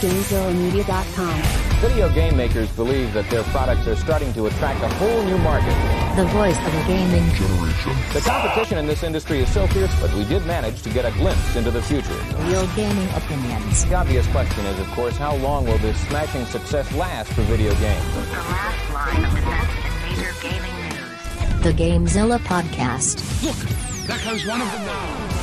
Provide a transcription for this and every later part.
GameZillaMedia.com. Video game makers believe that their products are starting to attract a whole new market. The voice of a gaming generation. The competition in this industry is so fierce, but we did manage to get a glimpse into the future. Real gaming opinions. The obvious question is, of course, how long will this smashing success last for video games? The last line of defense in major gaming news. The GameZilla Podcast. Look, there comes one of them now.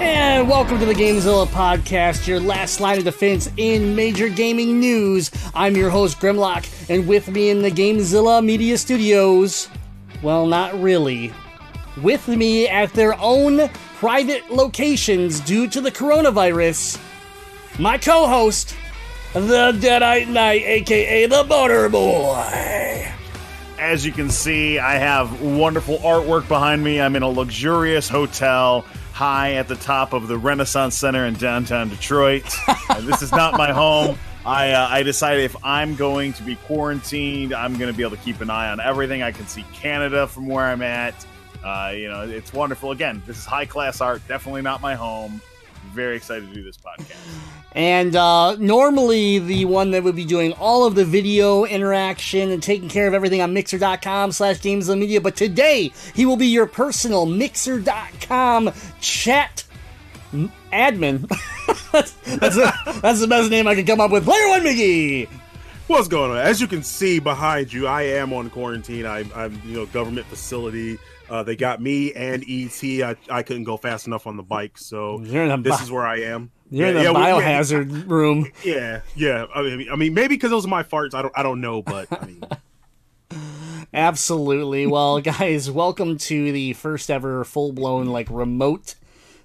And welcome to the GameZilla podcast, your last line of defense in major gaming news. I'm your host, Grimlock, and with me in the GameZilla Media Studios, well, not really, with me at their own private locations due to the coronavirus, my co host, the Deadite Knight, aka the Butter Boy. As you can see, I have wonderful artwork behind me. I'm in a luxurious hotel high at the top of the Renaissance Center in downtown Detroit. and this is not my home. I, uh, I decided if I'm going to be quarantined, I'm going to be able to keep an eye on everything. I can see Canada from where I'm at. Uh, you know, it's wonderful. Again, this is high class art. Definitely not my home. Very excited to do this podcast. And uh, normally, the one that would be doing all of the video interaction and taking care of everything on Mixer.com slash Gamezilla Media, but today he will be your personal Mixer.com chat admin. that's, that's, the- that's the best name I can come up with. Player One Mickey! What's going on? As you can see behind you, I am on quarantine. I, I'm, you know, government facility. Uh, they got me and ET. I, I couldn't go fast enough on the bike, so the this bi- is where I am. You're in Yeah, the yeah, well, yeah, biohazard room. Yeah, yeah. I mean, I mean, maybe because those are my farts. I don't, I don't know, but I mean, Absolutely. Well, guys, welcome to the first ever full blown like remote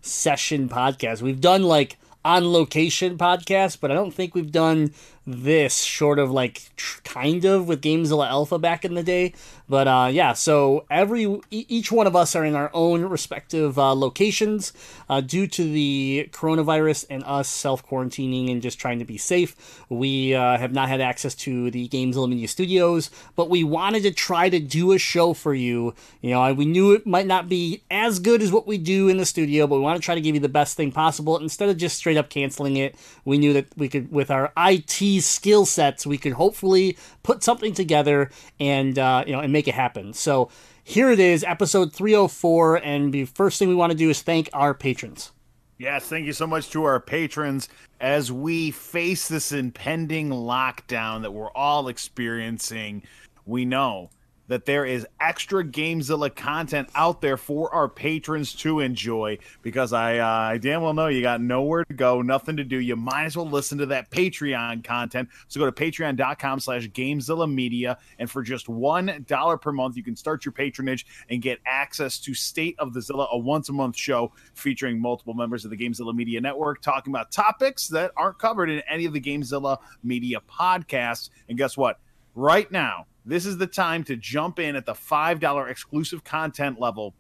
session podcast. We've done like on location podcasts, but I don't think we've done this short of like tr- kind of with Gamezilla Alpha back in the day. But uh, yeah, so every e- each one of us are in our own respective uh, locations uh, due to the coronavirus and us self quarantining and just trying to be safe. We uh, have not had access to the Gamezilla Media Studios, but we wanted to try to do a show for you. You know, we knew it might not be as good as what we do in the studio, but we want to try to give you the best thing possible. Instead of just straight up canceling it, we knew that we could, with our IT skill sets, we could hopefully put something together and uh, you know and make it happen. So here it is, episode 304, and the first thing we want to do is thank our patrons. Yes, thank you so much to our patrons as we face this impending lockdown that we're all experiencing. We know that there is extra Gamezilla content out there for our patrons to enjoy because I, uh, I damn well know you got nowhere to go, nothing to do. You might as well listen to that Patreon content. So go to patreon.com slash Gamezilla Media. And for just $1 per month, you can start your patronage and get access to State of the Zilla, a once a month show featuring multiple members of the Gamezilla Media Network talking about topics that aren't covered in any of the Gamezilla Media podcasts. And guess what? Right now, this is the time to jump in at the $5 exclusive content level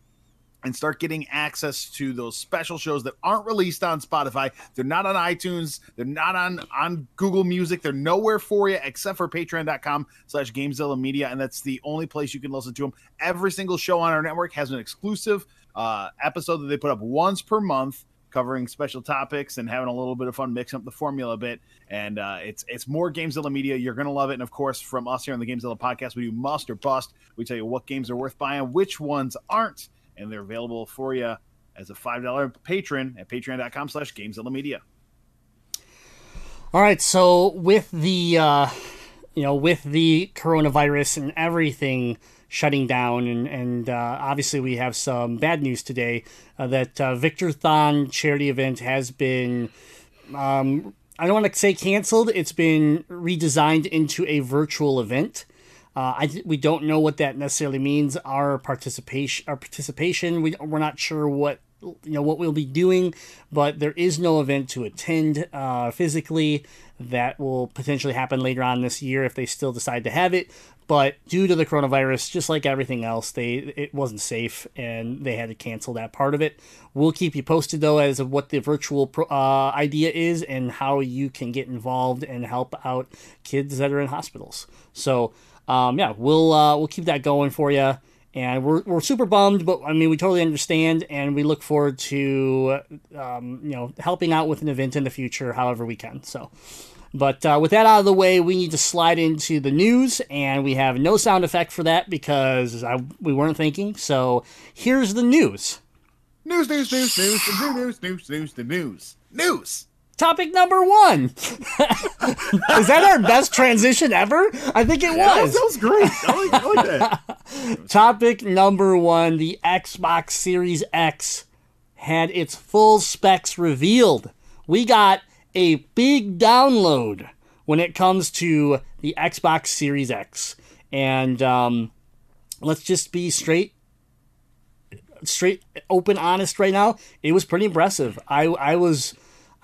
and start getting access to those special shows that aren't released on Spotify. They're not on iTunes. They're not on, on Google Music. They're nowhere for you except for patreon.com slash Gamezilla Media. And that's the only place you can listen to them. Every single show on our network has an exclusive uh, episode that they put up once per month covering special topics and having a little bit of fun mixing up the formula a bit. And uh, it's it's more Gamezilla media. You're gonna love it. And of course, from us here on the Gamezilla podcast, we do must or bust. We tell you what games are worth buying, which ones aren't, and they're available for you as a five dollar patron at patreon.com slash Gamezilla Media. All right, so with the uh, you know with the coronavirus and everything shutting down, and and uh, obviously we have some bad news today uh, that uh, Victor Thon charity event has been. Um, I don't want to say canceled. It's been redesigned into a virtual event. Uh, I, we don't know what that necessarily means. Our participation, our participation, we, we're not sure what you know what we'll be doing, but there is no event to attend uh, physically. That will potentially happen later on this year if they still decide to have it. But due to the coronavirus, just like everything else, they it wasn't safe and they had to cancel that part of it. We'll keep you posted though as of what the virtual pro, uh, idea is and how you can get involved and help out kids that are in hospitals. So um, yeah, we'll uh, we'll keep that going for you. And we're we're super bummed, but I mean we totally understand, and we look forward to um, you know helping out with an event in the future, however we can. So. But uh, with that out of the way, we need to slide into the news, and we have no sound effect for that because I, we weren't thinking. So here's the news. News, news, news, news, the news, news, news, the news, news. Topic number one. Is that our best transition ever? I think it That was. was, that was great. I like, I like that. Topic number one the Xbox Series X had its full specs revealed. We got a big download when it comes to the Xbox Series X. And um, let's just be straight. Straight, open, honest. Right now, it was pretty impressive. I, I was,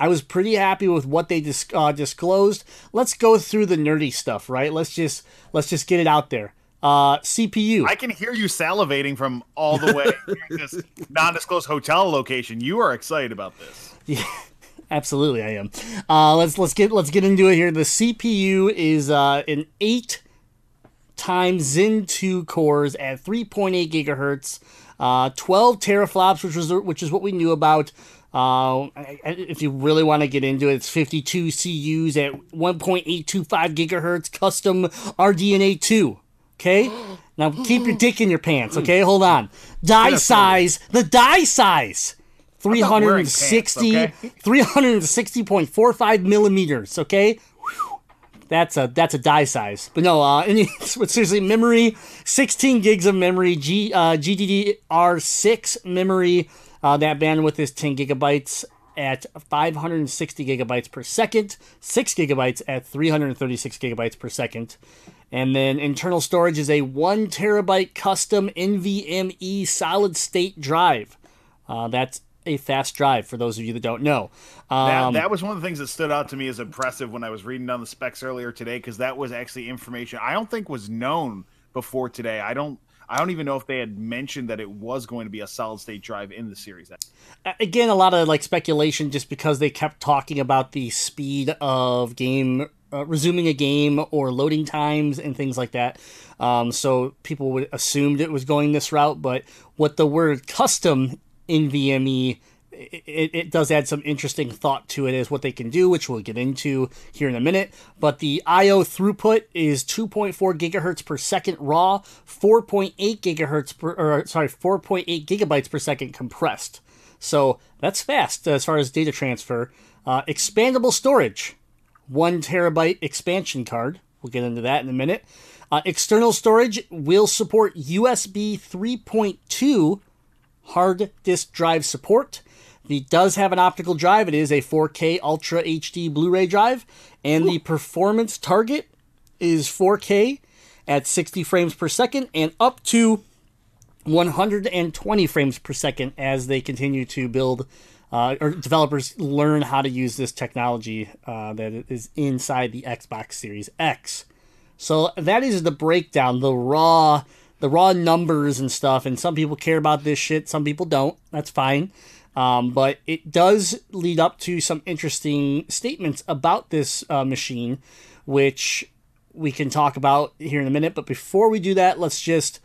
I was pretty happy with what they dis- uh, disclosed. Let's go through the nerdy stuff, right? Let's just, let's just get it out there. Uh, CPU. I can hear you salivating from all the way this non-disclosed hotel location. You are excited about this. Yeah, absolutely, I am. Uh, let's let's get let's get into it here. The CPU is uh, an eight times Zen two cores at three point eight gigahertz, uh, twelve teraflops, which was which is what we knew about. Uh, if you really want to get into it, it's 52 CUs at 1.825 gigahertz, custom RDNA 2. Okay? Now keep your dick in your pants, okay? Hold on. Die size, the die size. not wearing pants, 360 okay? 360.45 millimeters, okay? That's a that's a die size, but no. Uh, but seriously, memory, 16 gigs of memory, G uh, GDDR6 memory. Uh, that bandwidth is 10 gigabytes at 560 gigabytes per second, 6 gigabytes at 336 gigabytes per second. And then internal storage is a 1 terabyte custom NVMe solid state drive. Uh, that's a fast drive for those of you that don't know. That, Um, that was one of the things that stood out to me as impressive when I was reading down the specs earlier today because that was actually information I don't think was known before today. I don't I don't even know if they had mentioned that it was going to be a solid state drive in the series. again a lot of like speculation just because they kept talking about the speed of game uh, resuming a game or loading times and things like that um, so people would assumed it was going this route but what the word custom nvme it, it does add some interesting thought to it as what they can do, which we'll get into here in a minute. But the I/O throughput is 2.4 gigahertz per second raw, 4.8 gigahertz per, or sorry, 4.8 gigabytes per second compressed. So that's fast as far as data transfer. Uh, expandable storage, one terabyte expansion card. We'll get into that in a minute. Uh, external storage will support USB 3.2 hard disk drive support. It does have an optical drive. It is a 4K Ultra HD Blu-ray drive, and the performance target is 4K at 60 frames per second and up to 120 frames per second as they continue to build uh, or developers learn how to use this technology uh, that is inside the Xbox Series X. So that is the breakdown, the raw, the raw numbers and stuff. And some people care about this shit, some people don't. That's fine. Um, but it does lead up to some interesting statements about this uh, machine, which we can talk about here in a minute. But before we do that, let's just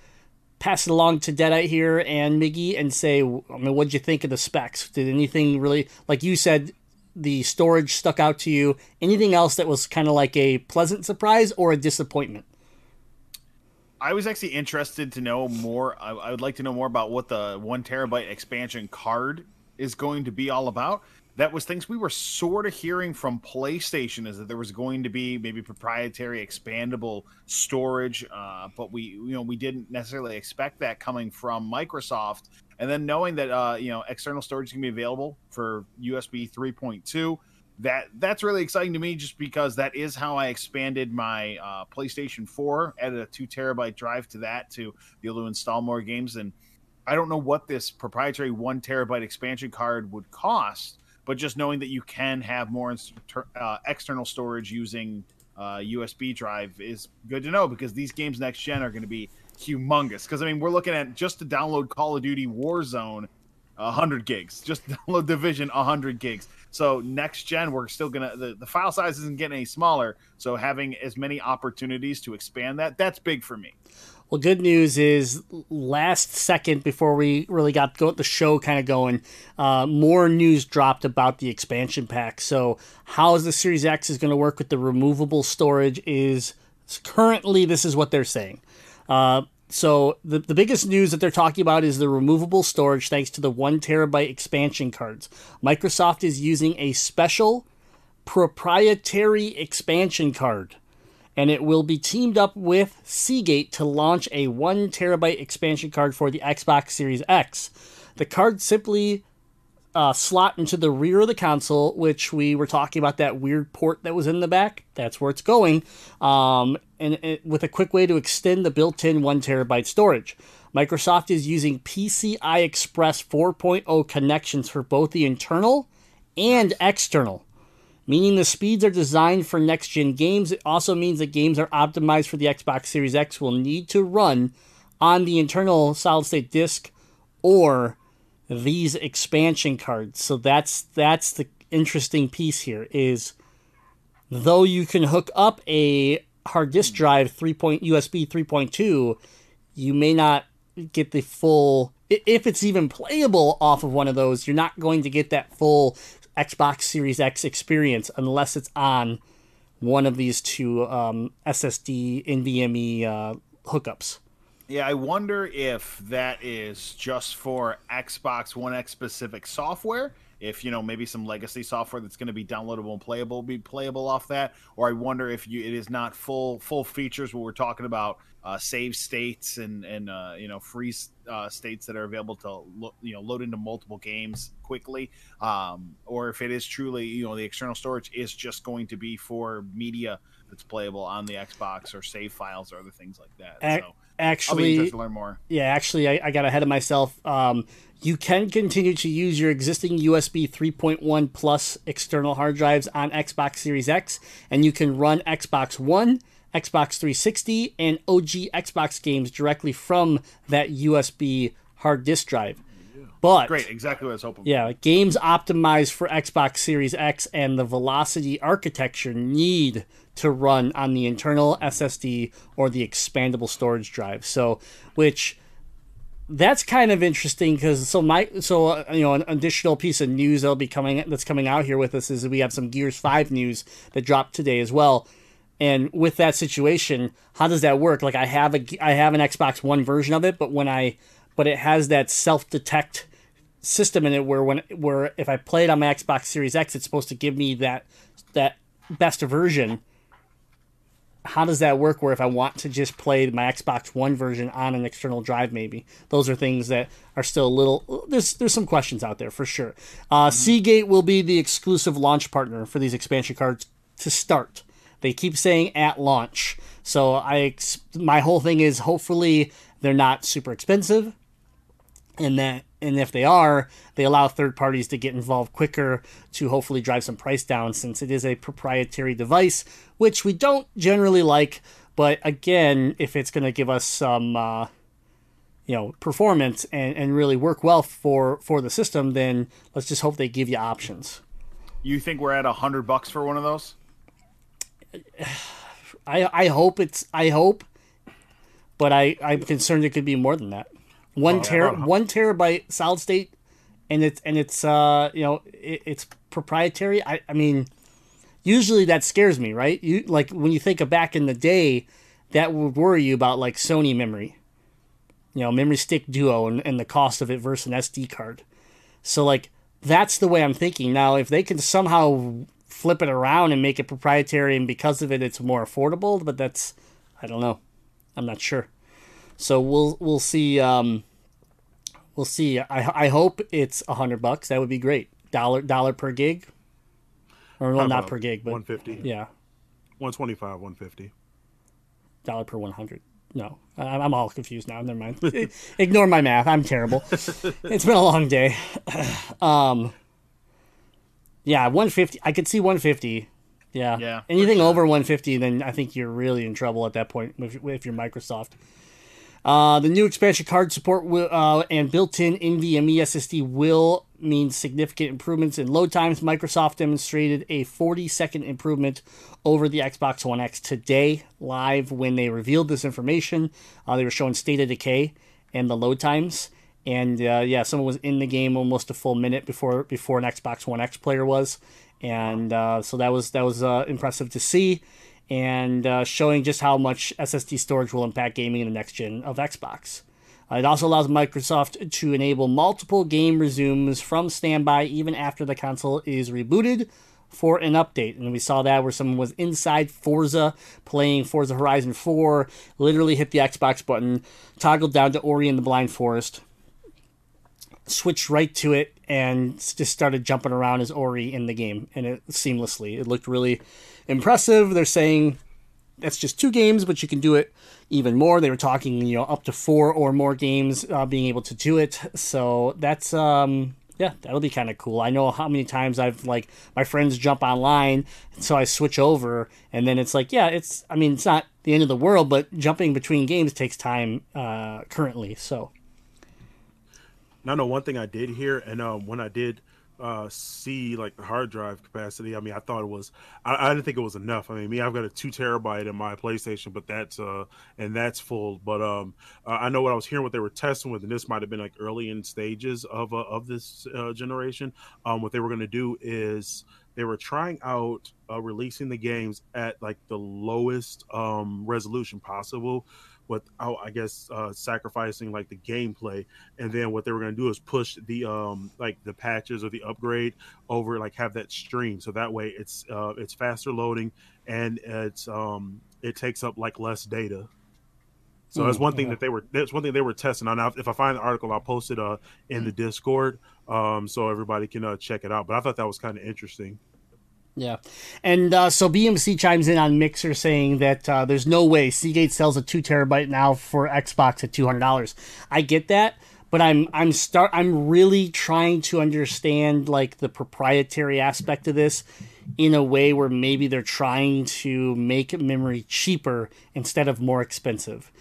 pass it along to Deadite here and Miggy and say, I mean, what'd you think of the specs? Did anything really, like you said, the storage stuck out to you? Anything else that was kind of like a pleasant surprise or a disappointment? I was actually interested to know more. I, I would like to know more about what the one terabyte expansion card is going to be all about. That was things we were sort of hearing from PlayStation is that there was going to be maybe proprietary expandable storage, uh, but we you know we didn't necessarily expect that coming from Microsoft. And then knowing that uh, you know external storage can be available for USB 3.2 that that's really exciting to me just because that is how I expanded my uh, PlayStation 4, added a two terabyte drive to that to be able to install more games. And I don't know what this proprietary one terabyte expansion card would cost, but just knowing that you can have more uh, external storage using uh, USB drive is good to know because these games next gen are going to be humongous. Because I mean, we're looking at just to download Call of Duty Warzone 100 gigs. Just download division 100 gigs. So next gen we're still gonna the, the file size isn't getting any smaller. So having as many opportunities to expand that that's big for me Well, good news is last second before we really got go- the show kind of going, uh, more news dropped about the expansion pack. So, how is the Series X is going to work with the removable storage? Is currently this is what they're saying. Uh, so the, the biggest news that they're talking about is the removable storage thanks to the one terabyte expansion cards. Microsoft is using a special proprietary expansion card and it will be teamed up with Seagate to launch a 1 terabyte expansion card for the Xbox Series X. The card simply uh, slot into the rear of the console, which we were talking about that weird port that was in the back. That's where it's going, um, and it, with a quick way to extend the built-in 1 terabyte storage. Microsoft is using PCI Express 4.0 connections for both the internal and external meaning the speeds are designed for next gen games. It also means that games are optimized for the Xbox Series X will need to run on the internal solid state disk or these expansion cards. So that's that's the interesting piece here is though you can hook up a hard disk drive 3. Point, USB 3.2, you may not get the full if it's even playable off of one of those, you're not going to get that full Xbox Series X experience unless it's on one of these two um, SSD NVMe uh, hookups. Yeah, I wonder if that is just for Xbox One X specific software. If you know maybe some legacy software that's going to be downloadable and playable be playable off that, or I wonder if you it is not full full features. What we're talking about uh, save states and and uh, you know free uh, states that are available to lo- you know load into multiple games quickly, um, or if it is truly you know the external storage is just going to be for media that's playable on the Xbox or save files or other things like that. A- so actually, to learn more. Yeah, actually, I, I got ahead of myself. Um, you can continue to use your existing USB 3.1 plus external hard drives on Xbox Series X, and you can run Xbox One Xbox 360, and OG Xbox games directly from that USB hard disk drive. But Great, exactly what I was hoping. yeah, games optimized for Xbox Series X and the Velocity architecture need to run on the internal SSD or the expandable storage drive. So, which that's kind of interesting because so my so uh, you know an additional piece of news that'll be coming that's coming out here with us is that we have some Gears Five news that dropped today as well. And with that situation, how does that work? Like I have a I have an Xbox One version of it, but when I but it has that self detect system in it where when where if I play it on my Xbox Series X, it's supposed to give me that that best version. How does that work? Where if I want to just play my Xbox One version on an external drive, maybe those are things that are still a little. There's there's some questions out there for sure. Uh, Seagate will be the exclusive launch partner for these expansion cards to start. They keep saying at launch, so I my whole thing is hopefully they're not super expensive, and that and if they are, they allow third parties to get involved quicker to hopefully drive some price down since it is a proprietary device, which we don't generally like. But again, if it's going to give us some, uh, you know, performance and, and really work well for for the system, then let's just hope they give you options. You think we're at a hundred bucks for one of those? I I hope it's I hope, but I I'm concerned it could be more than that. One ter one terabyte solid state, and it's and it's uh you know it, it's proprietary. I I mean, usually that scares me, right? You like when you think of back in the day, that would worry you about like Sony memory, you know, memory stick duo and, and the cost of it versus an SD card. So like that's the way I'm thinking now. If they can somehow flip it around and make it proprietary, and because of it, it's more affordable. But that's, I don't know, I'm not sure. So we'll we'll see. Um, we'll see. I I hope it's a hundred bucks. That would be great. Dollar dollar per gig, or well, not per gig, but one fifty. yeah, one twenty five, one fifty. dollar per one hundred. No, I'm all confused now. Never mind. Ignore my math. I'm terrible. it's been a long day. um, yeah, 150. I could see 150. Yeah. Yeah, Anything over 150, then I think you're really in trouble at that point if, if you're Microsoft. Uh, the new expansion card support will, uh, and built-in NVMe SSD will mean significant improvements in load times. Microsoft demonstrated a 40 second improvement over the Xbox One X today, live when they revealed this information. Uh, they were showing state of decay and the load times. And uh, yeah, someone was in the game almost a full minute before before an Xbox One X player was, and uh, so that was that was uh, impressive to see, and uh, showing just how much SSD storage will impact gaming in the next gen of Xbox. Uh, it also allows Microsoft to enable multiple game resumes from standby even after the console is rebooted for an update. And we saw that where someone was inside Forza playing Forza Horizon 4, literally hit the Xbox button, toggled down to Ori and the Blind Forest, switched right to it, and just started jumping around as Ori in the game and it seamlessly. It looked really impressive. They're saying that's just two games, but you can do it even more. They were talking, you know, up to four or more games uh, being able to do it. So that's um, yeah, that'll be kind of cool. I know how many times I've like my friends jump online, so I switch over, and then it's like, yeah, it's. I mean, it's not the end of the world, but jumping between games takes time uh, currently. So Now, no, one thing I did hear, and um, when I did uh, see like the hard drive capacity, I mean, I thought it was, I, I didn't think it was enough. I mean, me, I've got a two terabyte in my PlayStation, but that's uh, and that's full. But um, I know what I was hearing, what they were testing with, and this might have been like early in stages of uh, of this uh, generation. Um, what they were going to do is they were trying out uh, releasing the games at like the lowest um, resolution possible without i guess uh, sacrificing like the gameplay. And then what they were going to do is push the um like the patches or the upgrade over like have that stream. So that way it's uh it's faster loading and it's um it takes up like less data. So that's Mm, one thing yeah. that they were that's one thing they were testing. On now if i find the article i'll post it uh in the discord um so everybody can uh check it out. But i thought that was kind of interesting Yeah. And uh, so BMC chimes in on Mixer saying that uh, there's no way Seagate sells a two terabyte now for Xbox at two hundred dollars. I get that, but I'm I'm start I'm really trying to understand like the proprietary aspect of this in a way where maybe they're trying to make memory cheaper instead of more expensive.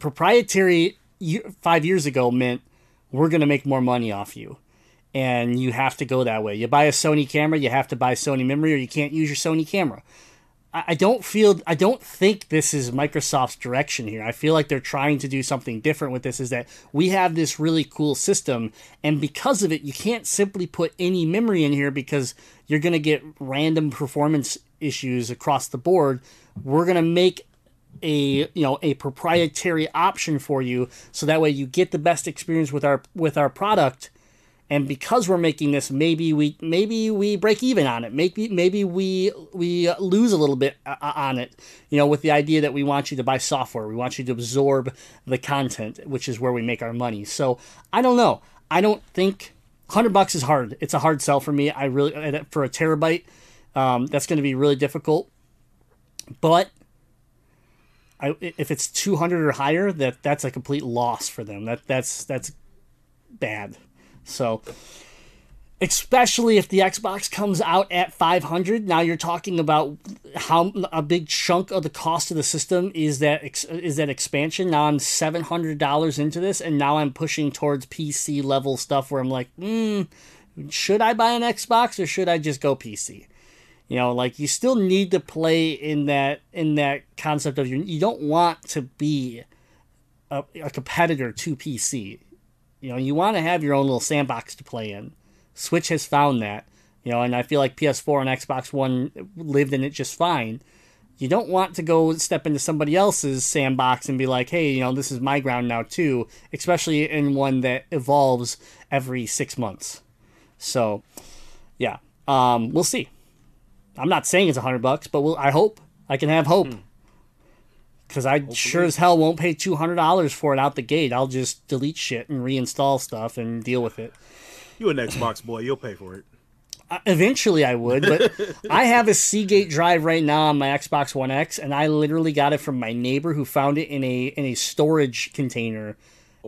Proprietary five years ago meant we're going to make more money off you and you have to go that way. You buy a Sony camera, you have to buy Sony memory, or you can't use your Sony camera. I don't feel, I don't think this is Microsoft's direction here. I feel like they're trying to do something different with this. Is that we have this really cool system, and because of it, you can't simply put any memory in here because you're going to get random performance issues across the board. We're going to make a you know a proprietary option for you so that way you get the best experience with our with our product and because we're making this maybe we maybe we break even on it. Maybe maybe we we lose a little bit uh, on it you know with the idea that we want you to buy software. We want you to absorb the content which is where we make our money. So i don't know. I don't think 100 bucks is hard. It's a hard sell for me. I really for a terabyte um, that's going to be really difficult. But I, if it's 200 or higher that that's a complete loss for them. That that's that's bad so especially if the Xbox comes out at 500 now you're talking about how a big chunk of the cost of the system is that is that expansion. Now I'm $700 into this and now I'm pushing towards PC level stuff where I'm like mm, should I buy an Xbox or should I just go PC you know like you still need to play in that in that concept of you you don't want to be a, a competitor to pc you know you want to have your own little sandbox to play in. Switch has found that you know and i feel like ps4 and xbox one lived in it just fine. You don't want to go step into somebody else's sandbox and be like hey you know this is my ground now too especially in one that evolves every six months. So yeah um, we'll see. I'm not saying it's a hundred bucks, but we'll, I hope I can have hope because I sure as hell won't pay two hundred dollars for it out the gate. I'll just delete shit and reinstall stuff and deal with it. you an xbox boy you'll pay for it Uh, Eventually, I would, but I have a Seagate drive right now on my Xbox One X, and I literally got it from my neighbor who found it in a in a storage container.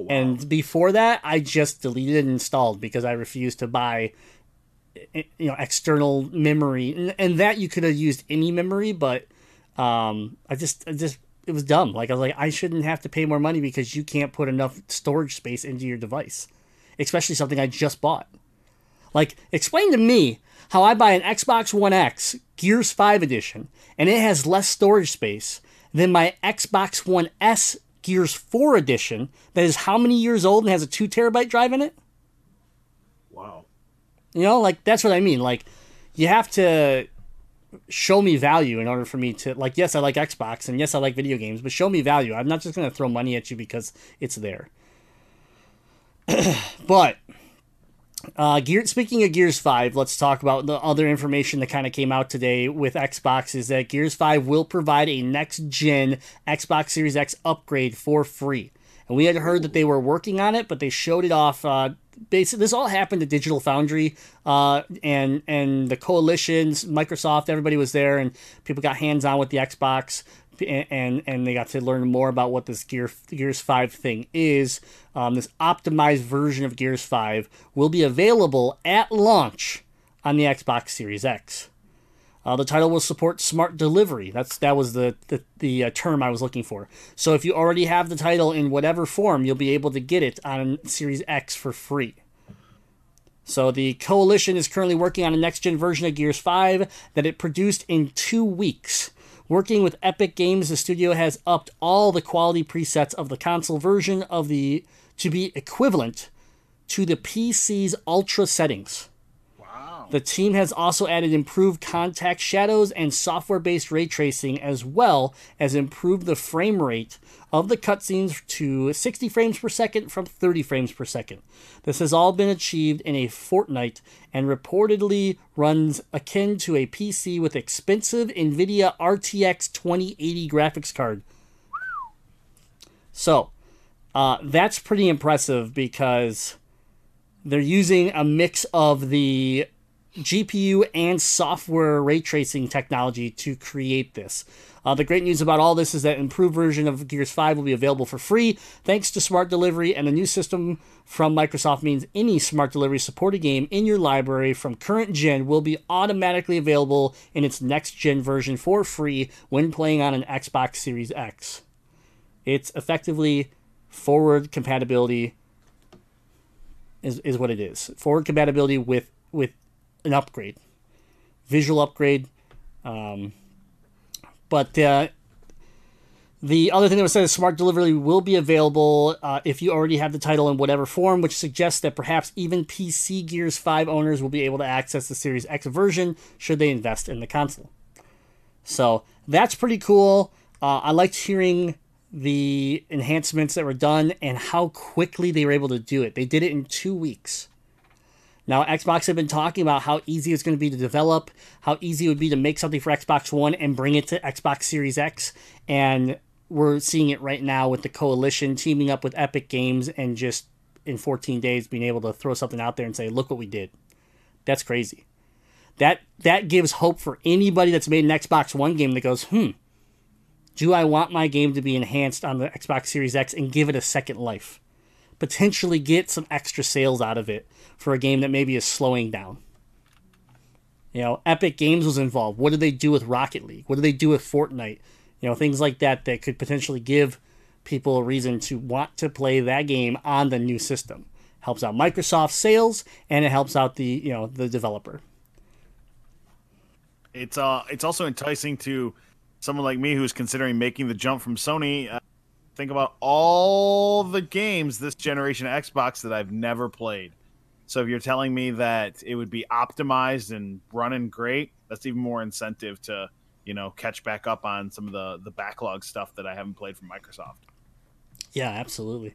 And before that, I just deleted and installed because I refused to buy eh, you know external memory and, and that you could have used any memory but um i just I just it was dumb like i was like i shouldn't have to pay more money because you can't put enough storage space into your device especially something i just bought Like, explain to me how I buy an Xbox One X Gears 5 edition and it has less storage space than my Xbox One S Gears 4 edition that is how many years old and has a 2 terabyte drive in it? Wow. You know, like that's what I mean. Like you have to show me value in order for me to like yes, I like Xbox and yes, I like video games, but show me value. I'm not just going to throw money at you because it's there. but uh, Gear, speaking of Gears 5, let's talk about the other information that kind of came out today with Xbox is that Gears 5 will provide a next gen Xbox Series X upgrade for free. And we had heard that they were working on it, but they showed it off. Uh, basically, this all happened at Digital Foundry, uh, and and the coalitions, Microsoft, everybody was there, and people got hands on with the Xbox and and they got to learn more about what this Gear Gears Five thing is. Um, this optimized version of Gears Five will be available at launch on the Xbox Series X. Uh, the title will support smart delivery. That's that was the the, the uh, term I was looking for. So if you already have the title in whatever form, you'll be able to get it on Series X for free. So the coalition is currently working on a next gen version of Gears 5 that it produced in two weeks. Working with Epic Games, the studio has upped all the quality presets of the console version of the to be equivalent to the PC's ultra settings. The team has also added improved contact shadows and software based ray tracing, as well as improved the frame rate of the cutscenes to 60 frames per second from 30 frames per second. This has all been achieved in a fortnight and reportedly runs akin to a PC with expensive NVIDIA RTX 2080 graphics card. So, uh, that's pretty impressive because they're using a mix of the GPU and software ray tracing technology to create this. Uh, the great news about all this is that improved version of Gears 5 will be available for free thanks to smart delivery and the new system from Microsoft means any smart delivery supported game in your library from current gen will be automatically available in its next gen version for free when playing on an Xbox Series X. It's effectively forward compatibility is, is what it is. Forward compatibility with with an upgrade, visual upgrade. Um, but uh, the other thing that was said is smart delivery will be available uh, if you already have the title in whatever form, which suggests that perhaps even PC Gears 5 owners will be able to access the Series X version should they invest in the console. So that's pretty cool. Uh, I liked hearing the enhancements that were done and how quickly they were able to do it. They did it in two weeks. Now, Xbox have been talking about how easy it's going to be to develop, how easy it would be to make something for Xbox One and bring it to Xbox Series X. And we're seeing it right now with the coalition teaming up with Epic Games and just in 14 days being able to throw something out there and say, look what we did. That's crazy. That that gives hope for anybody that's made an Xbox One game that goes, hmm, do I want my game to be enhanced on the Xbox Series X and give it a second life? Potentially get some extra sales out of it for a game that maybe is slowing down. You know, Epic Games was involved. What did they do with Rocket League? What did they do with Fortnite? You know, things like that that could potentially give people a reason to want to play that game on the new system. Helps out Microsoft sales and it helps out the, you know, the developer. It's uh it's also enticing to someone like me who's considering making the jump from Sony. Uh, think about all the games this generation of Xbox that I've never played. So if you're telling me that it would be optimized and running great, that's even more incentive to, you know, catch back up on some of the the backlog stuff that I haven't played from Microsoft. Yeah, absolutely.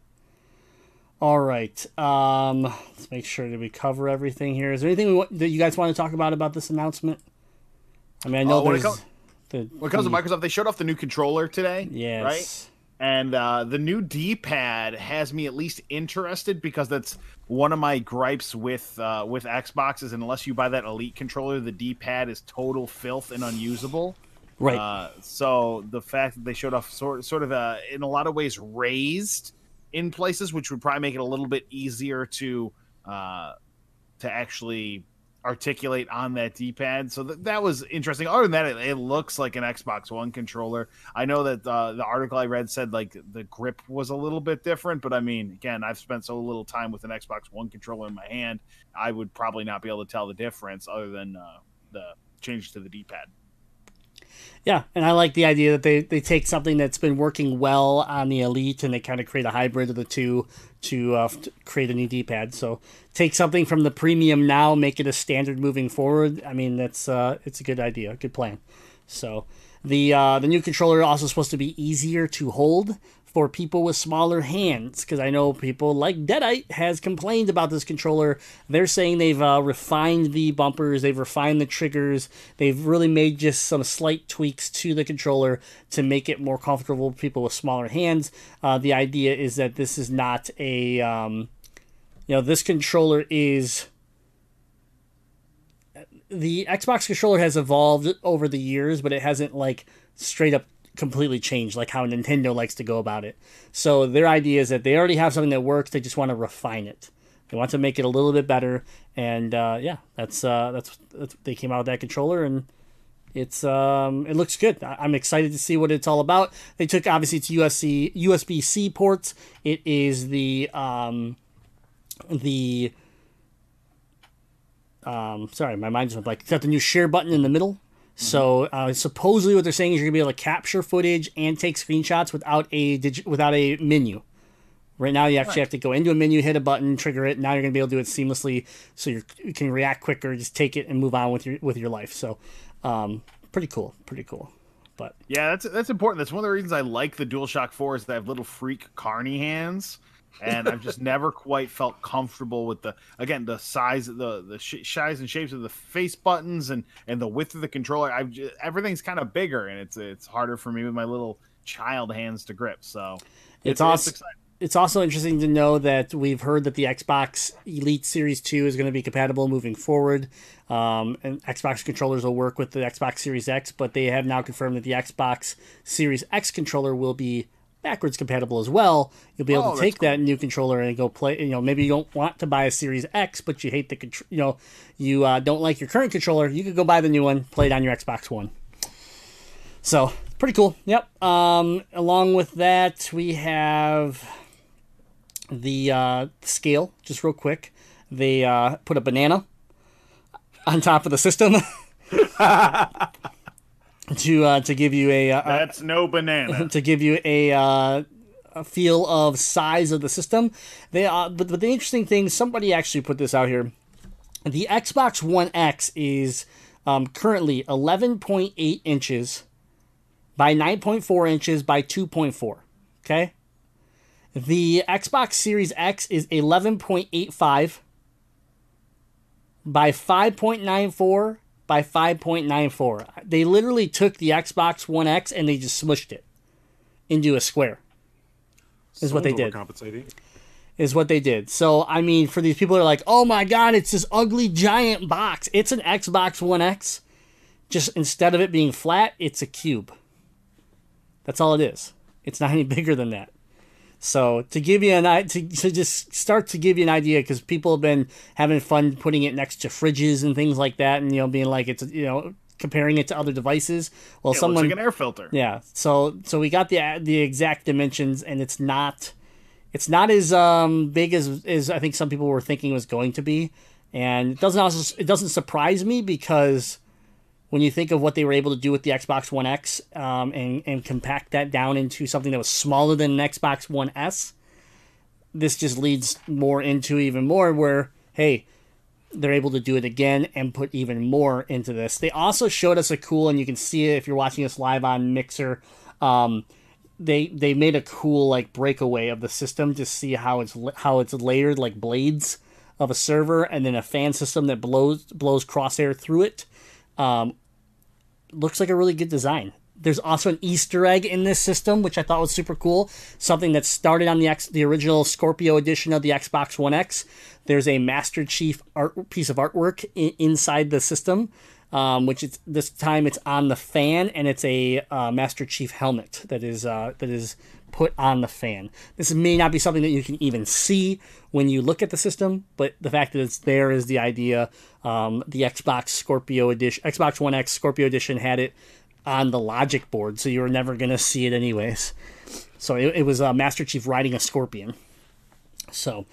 All right. Um, let's make sure that we cover everything here. Is there anything we want, that you guys want to talk about about this announcement? I mean, I know Uh, when it there's comes- the, When it comes to Microsoft, they showed off the new controller today. Yes. Right? And uh, the new D-pad has me at least interested because that's one of my gripes with uh, with Xboxes. Unless you buy that Elite controller, the D-pad is total filth and unusable. Right. Uh, so the fact that they showed off sort sort of uh, in a lot of ways raised in places, which would probably make it a little bit easier to uh, to actually articulate on that D-pad. So th- that was interesting. Other than that, it, it looks like an Xbox One controller. I know that uh, the article I read said like the grip was a little bit different, but I mean, again, I've spent so little time with an Xbox One controller in my hand, I would probably not be able to tell the difference other than uh, the change to the D-pad. Yeah, and I like the idea that they, they take something that's been working well on the Elite and they kind of create a hybrid of the two to uh, f- create a new D-pad. So take something from the premium now, make it a standard moving forward. I mean, that's uh, it's a good idea, good plan. So the uh, the new controller also supposed to be easier to hold for people with smaller hands because I know people like Deadite has complained about this controller. They're saying they've uh, refined the bumpers, they've refined the triggers, they've really made just some slight tweaks to the controller to make it more comfortable for people with smaller hands. Uh, the idea is that this is not a, um, you know, this controller is the Xbox controller has evolved over the years, but it hasn't like straight up completely changed like how Nintendo likes to go about it. So their idea is that they already have something that works, they just want to refine it. They want to make it a little bit better, and uh, yeah, that's, uh, that's that's they came out with that controller, and it's um, it looks good. I- I'm excited to see what it's all about. They took obviously it's USC USB C ports. It is the um, the um, sorry, my mind just went blank. It's got the new share button in the middle. So uh, supposedly, what they're saying is you're gonna be able to capture footage and take screenshots without a digi- without a menu. Right now, you actually have to go into a menu, hit a button, trigger it. Now you're gonna be able to do it seamlessly, so you're, you can react quicker, just take it and move on with your with your life. So, um, pretty cool, pretty cool. But Yeah, that's that's important. That's one of the reasons I like the DualShock 4 is they have little freak carny hands, and I've just never quite felt comfortable with the again the size, the the sh- size and shapes of the face buttons and and the width of the controller. I've just, everything's kind of bigger, and it's it's harder for me with my little child hands to grip. So It's awesome. it's also interesting to know that we've heard that the Xbox Elite Series 2 is going to be compatible moving forward. Um, and Xbox controllers will work with the Xbox Series X, but they have now confirmed that the Xbox Series X controller will be backwards compatible as well. You'll be able Oh, to take that new controller and go play. You know, maybe you don't want to buy a Series X, but you hate the contr- you know you uh, don't like your current controller. You could go buy the new one, play it on your Xbox One. So pretty cool. Yep. Um, along with that, we have the uh, scale. Just real quick, they uh, put a banana on top of the system to uh, to give you a, uh That's no banana. to give you a, uh, a feel of size of the system. They uh, but, but the interesting thing, somebody actually put this out here. The Xbox One X is um, currently 11.8 inches by 9.4 inches by 2.4. Okay. The Xbox Series X is 11.85 by 5.94 by 5.94. They literally took the Xbox One X and they just smushed it into a square. Is what they did. Compensating. Is what they did. So I mean, for these people that are like, "Oh my god, it's this ugly giant box." It's an Xbox One X. Just instead of it being flat, it's a cube. That's all it is. It's not any bigger than that. So to give you an i- to, to just start to give you an idea, because people have been having fun putting it next to fridges and things like that, and you know, being like it's you know comparing it to other devices. Well, It looks someone like an air filter. yeah. So so we got the the exact dimensions, and it's not it's not as um big as as I think some people were thinking it was going to be, and it doesn't also it doesn't surprise me because when you think of what they were able to do with the Xbox One X um, and and compact that down into something that was smaller than an Xbox One S, this just leads more into even more where hey they're able to do it again and put even more into this. They also showed us a cool, and you can see it if you're watching us live on Mixer. Um, they they made a cool like breakaway of the system to see how it's how it's layered like blades of a server, and then a fan system that blows blows crosshair through it. Um, looks like a really good design. There's also an Easter egg in this system, which I thought was super cool. Something that started on the X, the original Scorpio edition of the Xbox One X. There's a Master Chief art piece of artwork inside the system, um, which is this time it's on the fan and it's a uh, Master Chief helmet that is uh, that is put on the fan. This may not be something that you can even see when you look at the system, but the fact that it's there is the idea. Um, the Xbox Scorpio edition, Xbox One X Scorpio edition had it on the logic board, so you were never going to see it anyways. So it, it was uh, Master Chief riding a scorpion. So,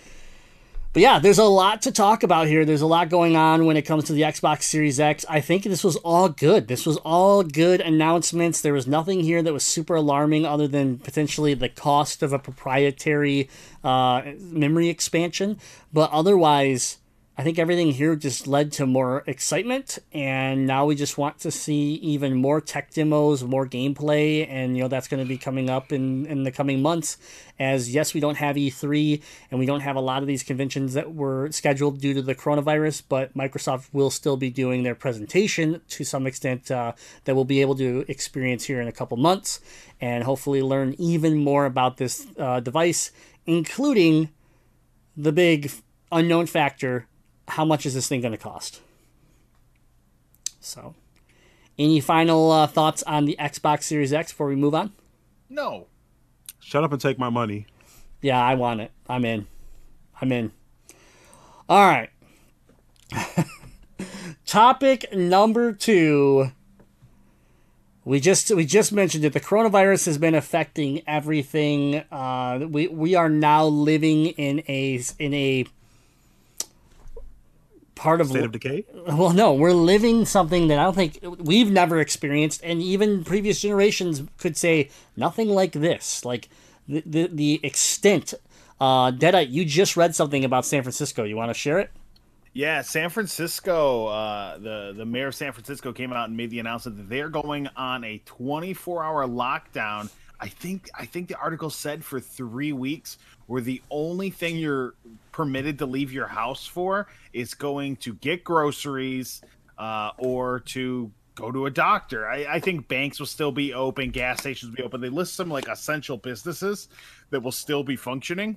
but yeah, there's a lot to talk about here. There's a lot going on when it comes to the Xbox Series X. I think this was all good. This was all good announcements. There was nothing here that was super alarming other than potentially the cost of a proprietary uh, memory expansion. But otherwise, I think everything here just led to more excitement, and now we just want to see even more tech demos, more gameplay, and you know that's going to be coming up in in the coming months. As yes, we don't have E3, and we don't have a lot of these conventions that were scheduled due to the coronavirus, but Microsoft will still be doing their presentation to some extent uh, that we'll be able to experience here in a couple months, and hopefully learn even more about this uh, device, including the big unknown factor how much is this thing going to cost? So, any final uh, thoughts on the Xbox Series X before we move on? No. Shut up and take my money. Yeah, I want it. I'm in. I'm in. All right. Topic number two. We just we just mentioned it. The coronavirus has been affecting everything. Uh, we we are now living in a in a part of State of decay. well, no, we're living something that I don't think we've never experienced, and even previous generations could say nothing like this. Like the the, the extent. Uh, Deadite, you just read something about San Francisco. You want to share it? Yeah, San Francisco. Uh, the the mayor of San Francisco came out and made the announcement that they're going on a 24 hour lockdown. I think I think the article said for three weeks, where the only thing you're permitted to leave your house for is going to get groceries uh, or to go to a doctor. I, I think banks will still be open, gas stations will be open. They list some like essential businesses that will still be functioning,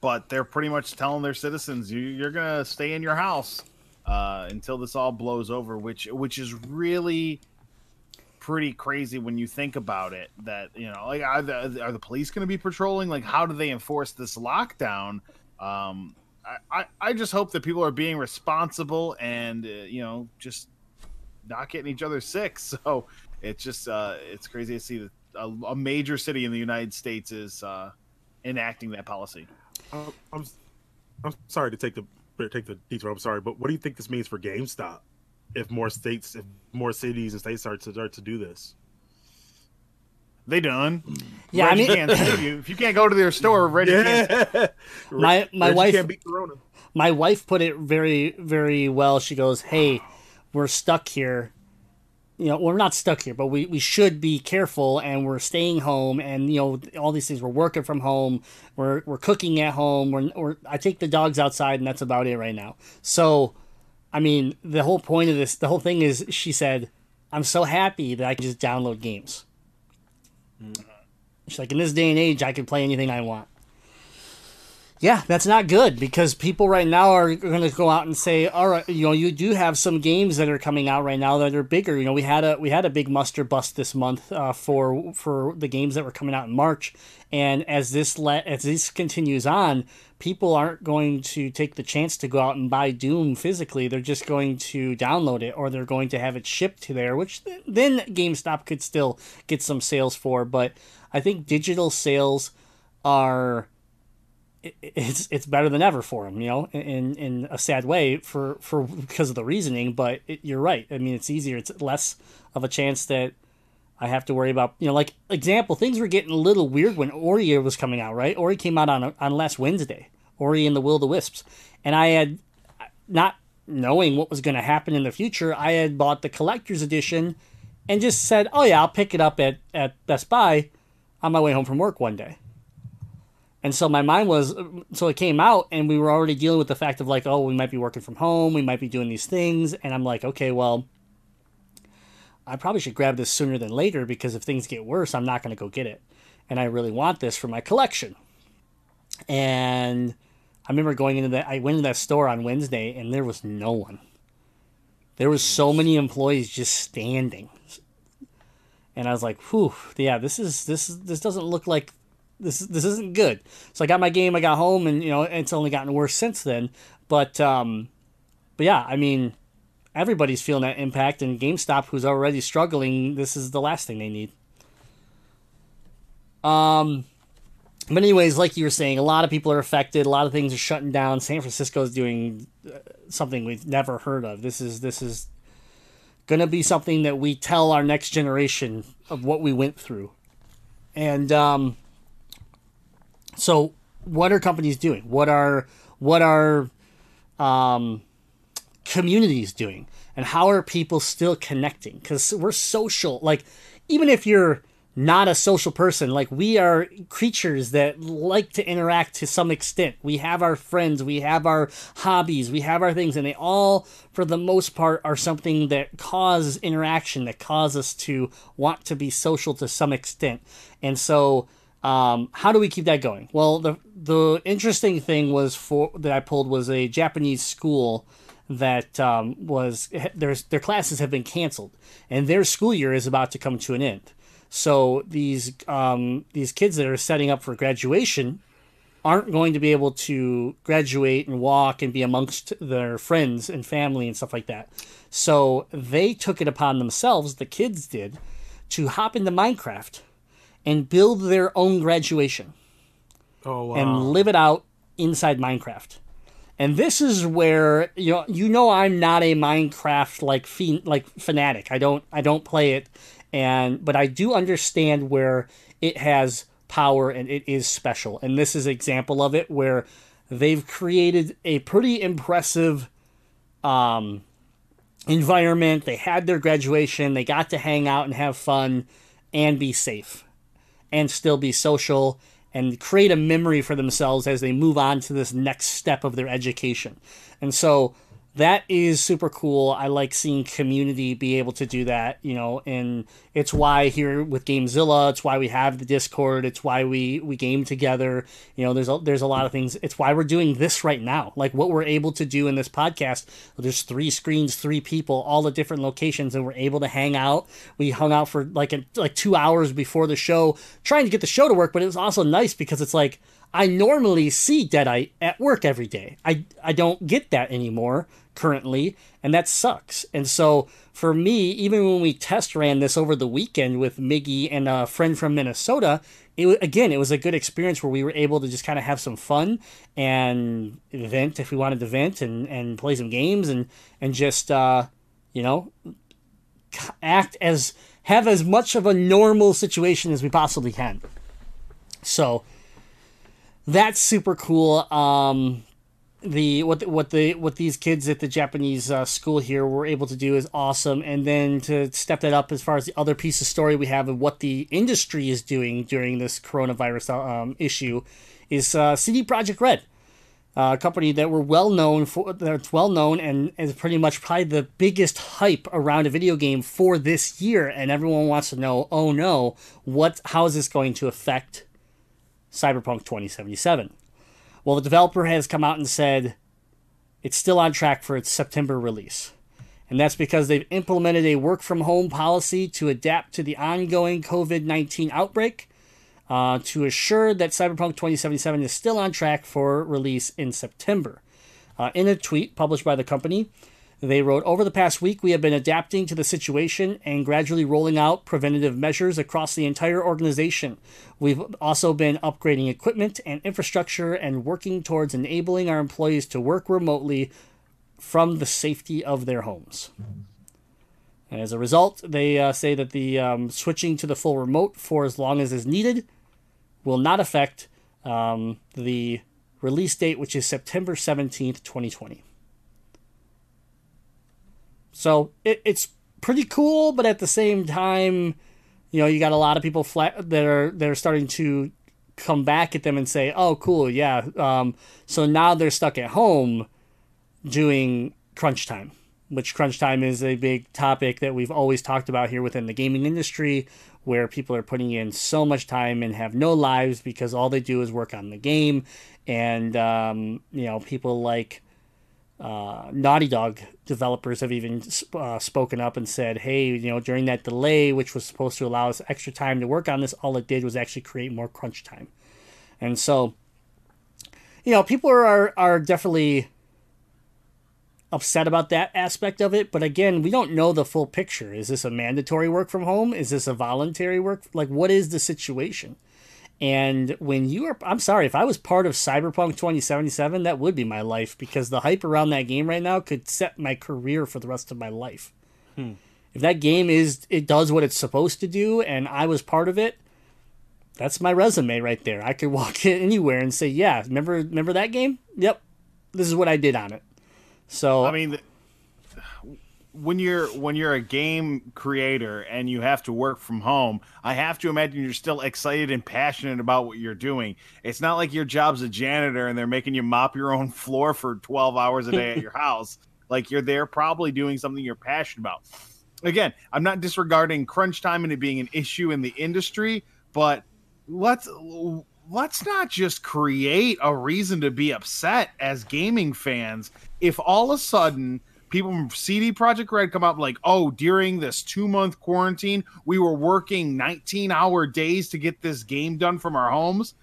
but they're pretty much telling their citizens you, you're gonna stay in your house uh, until this all blows over, which which is really pretty crazy when you think about it. That you know, like are the are the police going to be patrolling? Like, how do they enforce this lockdown? Um, I, I I just hope that people are being responsible and uh, you know just not getting each other sick. So it's just uh, it's crazy to see that a, a major city in the United States is uh, enacting that policy. Um, I'm, I'm sorry to take the take the detour. I'm sorry, but what do you think this means for GameStop? If more states, if more cities and states start to start to do this, They done. Yeah, I mean- can't save you. if you can't go to their store, Reggie can't. My my Reggie wife can't beat Corona. my wife put it very very well she goes hey we're stuck here you know we're not stuck here but we, we should be careful and we're staying home and you know all these things we're working from home we're, we're cooking at home we're, we're i take the dogs outside and that's about it right now so i mean the whole point of this the whole thing is she said i'm so happy that i can just download games. She's like in this day and age i can play anything i want. Yeah, that's not good because people right now are going to go out and say, "All right, you know, you do have some games that are coming out right now that are bigger." You know, we had a we had a big muster bust this month uh, for for the games that were coming out in March, and as this let as this continues on, people aren't going to take the chance to go out and buy Doom physically. They're just going to download it or they're going to have it shipped to there, which th- then GameStop could still get some sales for. But I think digital sales are it's it's better than ever for them, you know, in in a sad way for for because of the reasoning. But it, you're right. I mean, it's easier. It's less of a chance that I have to worry about. You know, like example, things were getting a little weird when Ori was coming out. Right, Ori came out on on last Wednesday. Ori and the Will of the Wisps, and I had not knowing what was going to happen in the future. I had bought the collector's edition and just said, "Oh yeah, I'll pick it up at at Best Buy on my way home from work one day." And so my mind was, so it came out, and we were already dealing with the fact of like, oh, we might be working from home, we might be doing these things, and I'm like, okay, well, I probably should grab this sooner than later because if things get worse, I'm not going to go get it, and I really want this for my collection. And I remember going into that, I went into that store on Wednesday, and there was no one. There was so many employees just standing, and I was like, "Whew, yeah, this is this is this doesn't look like this this isn't good." So I got my game, I got home, and you know it's only gotten worse since then. But um, but yeah, I mean, everybody's feeling that impact, and GameStop, who's already struggling, this is the last thing they need. Um, but anyways, like you were saying, a lot of people are affected. A lot of things are shutting down. San Francisco is doing uh, something we've never heard of. This is this is going to be something that we tell our next generation of what we went through. And um, so, what are companies doing? What are what are um, communities doing? And how are people still connecting? Because we're social. Like, even if you're not a social person. Like we are creatures that like to interact to some extent. We have our friends, we have our hobbies, we have our things, and they all, for the most part, are something that cause interaction, that cause us to want to be social to some extent. And so, um, how do we keep that going? Well, the the interesting thing was for that I pulled was a Japanese school that um, was their their classes have been canceled, and their school year is about to come to an end. So these um, these kids that are setting up for graduation aren't going to be able to graduate and walk and be amongst their friends and family and stuff like that. So they took it upon themselves, the kids did, to hop into Minecraft and build their own graduation Oh wow. and live it out inside Minecraft. And this is where you know you know I'm not a Minecraft like like fanatic. I don't I don't play it and but I do understand where it has power and it is special. And this is an example of it where they've created a pretty impressive um environment. They had their graduation, they got to hang out and have fun and be safe and still be social and create a memory for themselves as they move on to this next step of their education. And so that is super cool. I like seeing community be able to do that, you know, and it's why here with Gamezilla, it's why we have the Discord, it's why we we game together. You know, there's a, there's a lot of things. It's why we're doing this right now. Like what we're able to do in this podcast. There's three screens, three people, all the different locations, and we're able to hang out. We hung out for like a, like two hours before the show, trying to get the show to work. But it was also nice because it's like I normally see Deadite at work every day. I I don't get that anymore currently, and that sucks. And so for me, even when we test ran this over the weekend with Miggy and a friend from Minnesota, it again it was a good experience where we were able to just kind of have some fun and vent if we wanted to vent and and play some games and and just uh, you know act as have as much of a normal situation as we possibly can. So that's super cool. Um, the what what the what these kids at the Japanese uh, school here were able to do is awesome, and then to step that up as far as the other piece of story we have of what the industry is doing during this coronavirus um, issue is uh, CD Projekt Red, uh, a company that we're well known for. That's well known and is pretty much probably the biggest hype around a video game for this year, and everyone wants to know, oh no, what how is this going to affect Cyberpunk 2077? Well, the developer has come out and said it's still on track for its September release. And that's because they've implemented a work from home policy to adapt to the ongoing COVID 19 outbreak uh, to assure that Cyberpunk 2077 is still on track for release in September. Uh, in a tweet published by the company, they wrote Over the past week, we have been adapting to the situation and gradually rolling out preventative measures across the entire organization. We've also been upgrading equipment and infrastructure and working towards enabling our employees to work remotely from the safety of their homes. And as a result, they uh, say that the um, switching to the full remote for as long as is needed will not affect um, the release date, which is September 17th, 2020. So it, it's pretty cool, but at the same time, you know, you got a lot of people flat that are that are starting to come back at them and say, "Oh, cool, yeah." Um, so now they're stuck at home doing crunch time, which crunch time is a big topic that we've always talked about here within the gaming industry, where people are putting in so much time and have no lives because all they do is work on the game, and um, you know, people like uh, Naughty Dog developers have even uh, spoken up and said, hey, you know, during that delay, which was supposed to allow us extra time to work on this, all it did was actually create more crunch time. And so, you know, people are, are definitely upset about that aspect of it. But again, we don't know the full picture. Is this a mandatory work from home? Is this a voluntary work? Like, what is the situation? And when you are, I'm sorry, if I was part of Cyberpunk 2077, that would be my life because the hype around that game right now could set my career for the rest of my life. Hmm. If that game is, it does what it's supposed to do, and I was part of it, that's my resume right there. I could walk in anywhere and say, yeah, remember, remember that game? Yep, this is what I did on it. So I mean, when you're when you're a game creator and you have to work from home, I have to imagine you're still excited and passionate about what you're doing. It's not like your job's a janitor and they're making you mop your own floor for 12 hours a day at your house. Like you're there probably doing something you're passionate about. Again, I'm not disregarding crunch time and it being an issue in the industry, but let's let's not just create a reason to be upset as gaming fans if all of a sudden people from CD Projekt Red come up like, oh, during this two month quarantine, we were working 19 hour days to get this game done from our homes.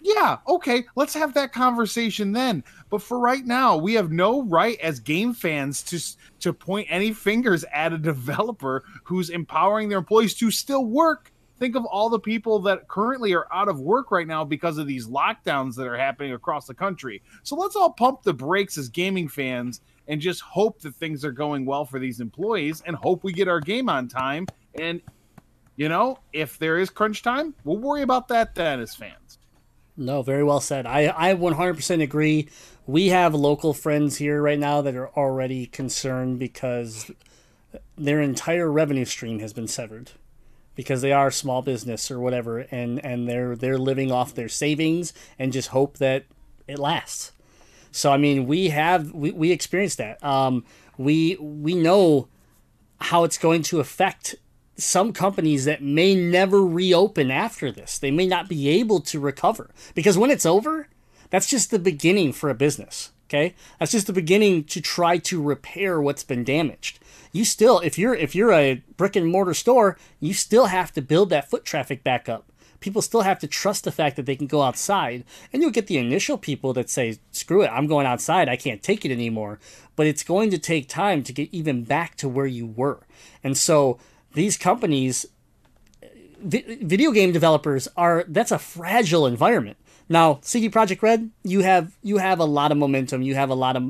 Yeah, okay, let's have that conversation then. But for right now, we have no right as game fans to to point any fingers at a developer who's empowering their employees to still work. Think of all the people that currently are out of work right now because of these lockdowns that are happening across the country. So let's all pump the brakes as gaming fans and just hope that things are going well for these employees and hope we get our game on time. And, you know, if there is crunch time, we'll worry about that then as fans. No, very well said. I, I 100% agree. We have local friends here right now that are already concerned because their entire revenue stream has been severed because they are small business or whatever and and they're they're living off their savings and just hope that it lasts. So I mean, we have we, we experienced that. Um, we we know how it's going to affect some companies that may never reopen after this. They may not be able to recover because when it's over, that's just the beginning for a business. Okay, that's just the beginning to try to repair what's been damaged. You still, if you're if you're a brick and mortar store, you still have to build that foot traffic back up. People still have to trust the fact that they can go outside, and you'll get the initial people that say, "Screw it, I'm going outside. I can't take it anymore." But it's going to take time to get even back to where you were, and so these companies vi- video game developers are that's a fragile environment now cd projekt red you have you have a lot of momentum you have a lot of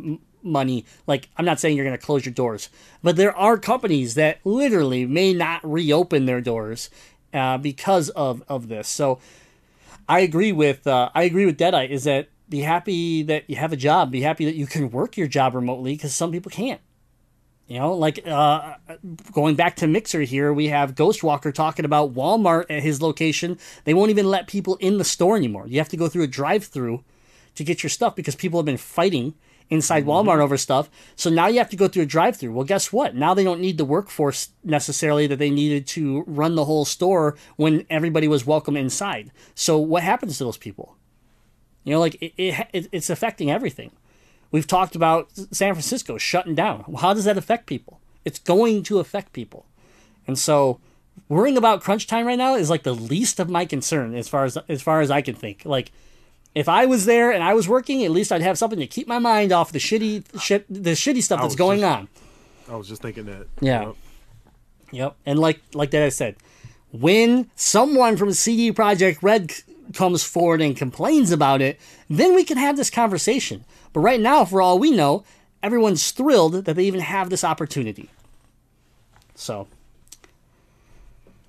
money like i'm not saying you're going to close your doors but there are companies that literally may not reopen their doors uh, because of of this so i agree with uh, i agree with deadite is that be happy that you have a job be happy that you can work your job remotely because some people can't you know, like uh, going back to Mixer here, we have Ghostwalker talking about Walmart at his location. They won't even let people in the store anymore. You have to go through a drive-through to get your stuff because people have been fighting inside mm-hmm. Walmart over stuff. So now you have to go through a drive-through. Well, guess what? Now they don't need the workforce necessarily that they needed to run the whole store when everybody was welcome inside. So what happens to those people? You know, like it, it, it's affecting everything. We've talked about San Francisco shutting down. How does that affect people? It's going to affect people. And so worrying about crunch time right now is like the least of my concern as far as as far as I can think. Like if I was there and I was working, at least I'd have something to keep my mind off the shitty shit the shitty stuff that's going just- on. I was just thinking that. Yeah. Yep. Yep. And like like that I said, when someone from CD Projekt Red c- comes forward and complains about it, then we can have this conversation. But right now, for all we know, everyone's thrilled that they even have this opportunity. So,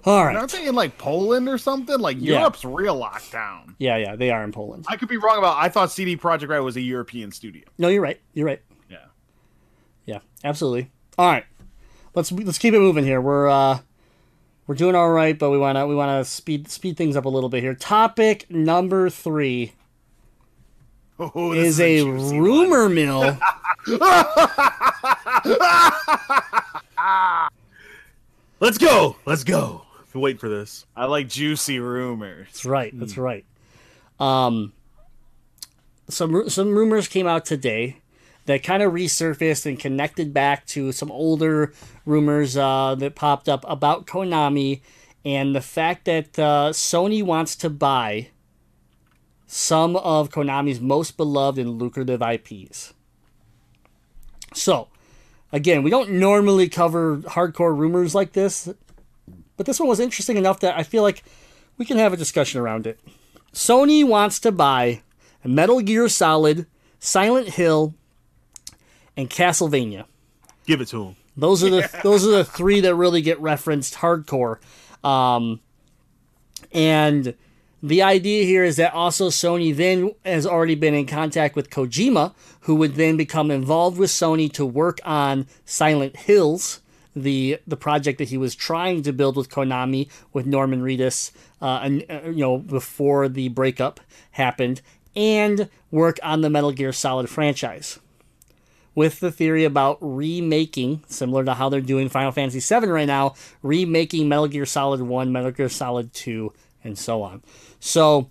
all right. Aren't they in like Poland or something? Like Yeah. Europe's real lockdown. Yeah, yeah, they are in Poland. I could be wrong about. I thought CD Projekt Red was a European studio. No, you're right. You're right. Yeah. Yeah, absolutely. All right, let's let's keep it moving here. We're uh, we're doing all right, but we wanna we wanna speed speed things up a little bit here. Topic number three Oh, this is a one. rumor mill. Let's go. Let's go. Been waiting for this. I like juicy rumors. That's right. That's right. Um, some some rumors came out today that kind of resurfaced and connected back to some older rumors uh, that popped up about Konami and the fact that uh, Sony wants to buy some of Konami's most beloved and lucrative IPs. So, again, we don't normally cover hardcore rumors like this, but this one was interesting enough that I feel like we can have a discussion around it. Sony wants to buy Metal Gear Solid, Silent Hill, and Castlevania. Give it to him. Those are the those are the three that really get referenced hardcore. Um, and the idea here is that also Sony then has already been in contact with Kojima, who would then become involved with Sony to work on Silent Hills, the the project that he was trying to build with Konami with Norman Reedus, uh, and uh, you know before the breakup happened, and work on the Metal Gear Solid franchise. With the theory about remaking, similar to how they're doing Final Fantasy VII right now, remaking Metal Gear Solid 1, Metal Gear Solid 2, and so on. So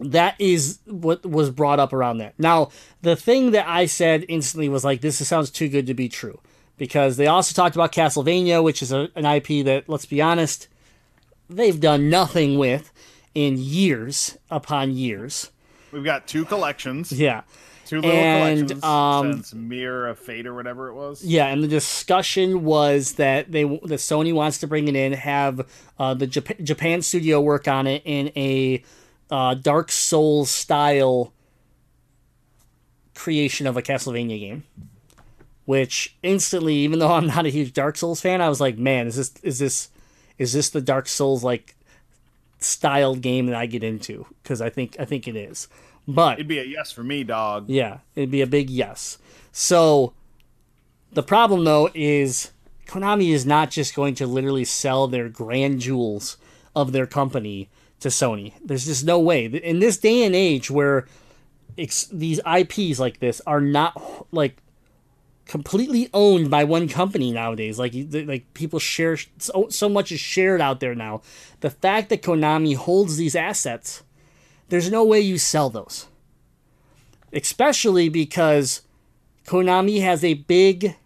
that is what was brought up around that. Now, the thing that I said instantly was like, this sounds too good to be true. Because they also talked about Castlevania, which is a, an IP that, let's be honest, they've done nothing with in years upon years. We've got two collections, Yeah. two little And, collections um, since Mirror of Fate or whatever it was. Yeah, and the discussion was that they that Sony wants to bring it in, have uh, the Jap- Japan studio work on it in a uh, Dark Souls style creation of a Castlevania game. Which instantly, even though I'm not a huge Dark Souls fan, I was like, man, is this is this is this the Dark Souls like styled game that I get into? Because I think I think it is. But It'd be a yes for me, dog. yeah, it'd be a big yes. So the problem though is Konami is not just going to literally sell their grand jewels of their company to Sony. There's just no way. In this day and age where these IPs like this are not like completely owned by one company nowadays. Like like people share so, so much is shared out there now. The fact that Konami holds these assets, there's no way you sell those. Especially because Konami has a big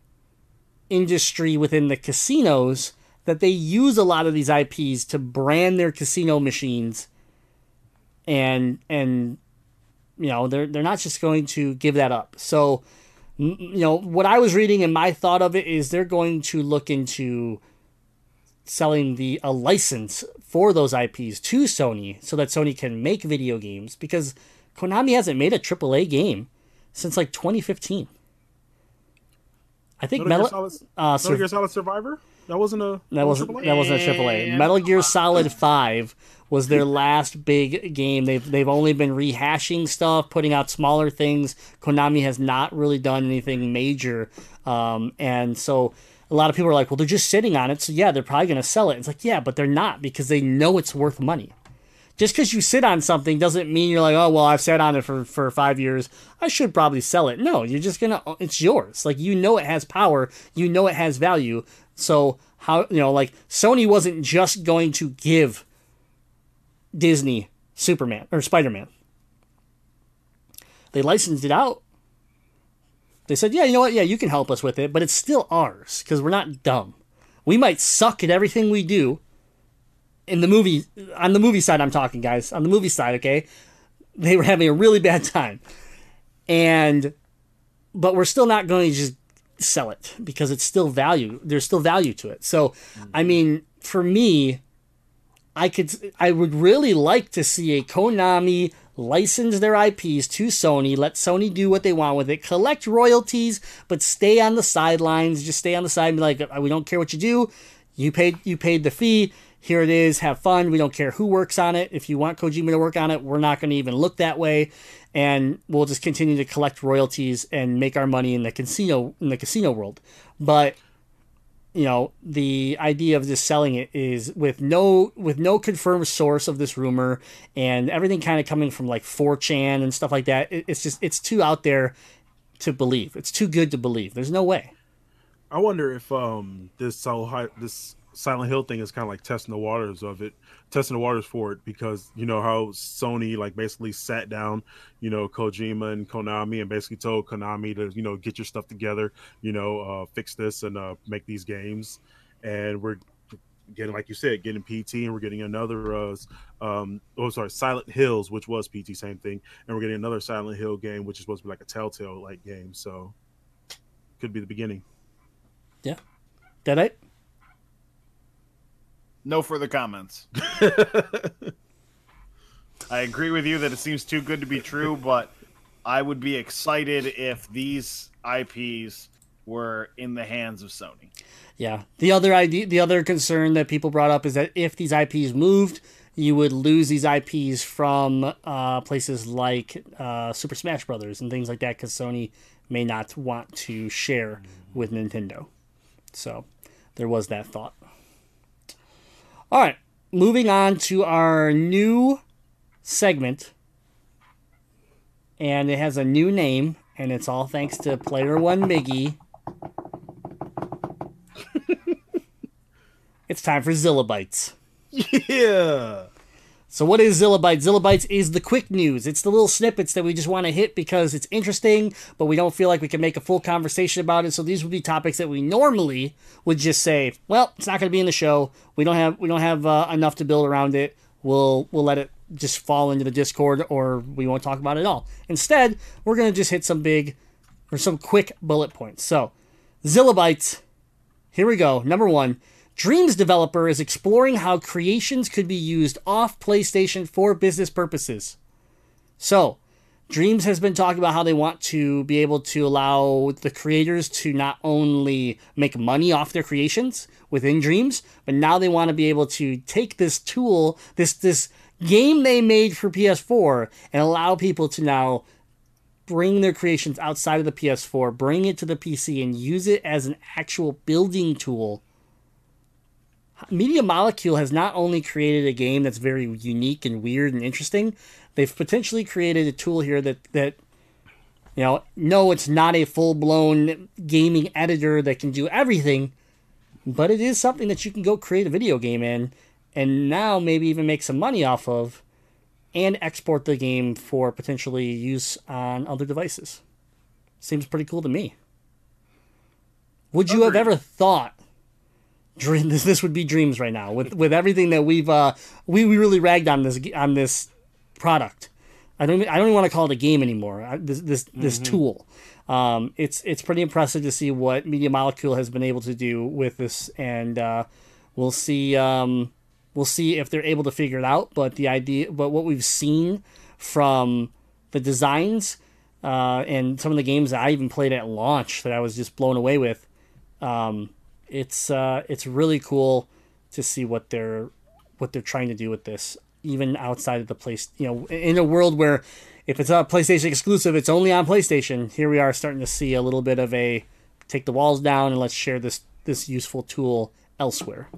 industry within the casinos that they use a lot of these IPs to brand their casino machines and and you know they're they're not just going to give that up. So you know what I was reading and my thought of it is they're going to look into selling the a license for those IPs to Sony so that Sony can make video games because Konami hasn't made a AAA game since like 2015. I think Metal Gear Solid, uh, Metal Sur- Gear Solid Survivor. That wasn't a that wasn't AAA? that wasn't a AAA. Metal Gear Solid Five was their last big game. They've they've only been rehashing stuff, putting out smaller things. Konami has not really done anything major, um, and so a lot of people are like, "Well, they're just sitting on it, so yeah, they're probably going to sell it." It's like, yeah, but they're not because they know it's worth money. Just because you sit on something doesn't mean you're like, oh well, I've sat on it for for five years. I should probably sell it. No, you're just gonna. Uh, it's yours. Like you know, it has power. You know, it has value. So how you know, like Sony wasn't just going to give Disney Superman or Spider Man. They licensed it out. They said, yeah, you know what? Yeah, you can help us with it, but it's still ours because we're not dumb. We might suck at everything we do. In the movie, on the movie side, I'm talking, guys. On the movie side, okay, they were having a really bad time, and but we're still not going to just sell it because it's still value. There's still value to it. So, I mean, for me, I could I would really like to see a Konami license their IPs to Sony, let Sony do what they want with it, collect royalties, but stay on the sidelines, just stay on the side and be like, "Uh, we don't care what you do. You paid you paid the fee. Here it is. Have fun. We don't care who works on it. If you want Kojima to work on it, we're not going to even look that way, and we'll just continue to collect royalties and make our money in the casino in the casino world. But you know the idea of just selling it is with no with no confirmed source of this rumor and everything kind of coming from like 4chan and stuff like that it, it's just it's too out there to believe it's too good to believe there's no way I wonder if um this so hy- this Silent Hill thing is kind of like testing the waters of it, testing the waters for it because you know how Sony like basically sat down, you know, Kojima and Konami and basically told Konami to you know get your stuff together, you know, uh, fix this and uh, make these games, and we're getting like you said getting pt and we're getting another uh um oh sorry silent hills which was pt same thing and we're getting another silent hill game which is supposed to be like a telltale like game so could be the beginning Yeah. Deadite? No further comments. I agree with you that it seems too good to be true, but I would be excited if these IPs were in the hands of Sony. Yeah. The other idea, the other concern that people brought up is that if these IPs moved, you would lose these IPs from uh, places like uh, Super Smash Brothers and things like that because Sony may not want to share with Nintendo. So there was that thought. All right, moving on to our new segment, and it has a new name, and it's all thanks to Player One Miggy. it's time for Zillabytes. yeah So what is Zillabytes? Zillabytes is the quick news. It's the little snippets that we just want to hit because it's interesting, but we don't feel like we can make a full conversation about it. So these would be topics that we normally would just say, well, it's not going to be in the show. We don't have we don't have uh, enough to build around it. We'll we'll let it just fall into the Discord, or we won't talk about it at all. Instead, we're going to just hit some big or some quick bullet points. So Zillabytes. Here we go. Number one. Dreams developer is exploring how creations could be used off PlayStation for business purposes. So, Dreams has been talking about how they want to be able to allow the creators to not only make money off their creations within Dreams, but now they want to be able to take this tool, this this game they made for PS4 and allow people to now bring their creations outside of the PS4, bring it to the PC and use it as an actual building tool Media Molecule has not only created a game that's very unique and weird and interesting, they've potentially created a tool here that that you know, no, it's not a full blown gaming editor that can do everything, but it is something that you can go create a video game in and now maybe even make some money off of and export the game for potentially use on other devices. Seems pretty cool to me. Would you have ever thought dream this this would be dreams right now. With with everything that we've uh we, we really ragged on this on this product. I don't even- i don't even want to call it a game anymore. I- this this this tool. Um it's it's pretty impressive to see what media molecule has been able to do with this and uh we'll see um we'll see if they're able to figure it out but the idea but what we've seen from the designs uh and some of the games that i even played at launch that i was just blown away with um it's uh, it's really cool to see what they're what they're trying to do with this, even outside of the place. You know, in a world where if it's a PlayStation exclusive, it's only on PlayStation. Here we are starting to see a little bit of a take the walls down and let's share this this useful tool elsewhere.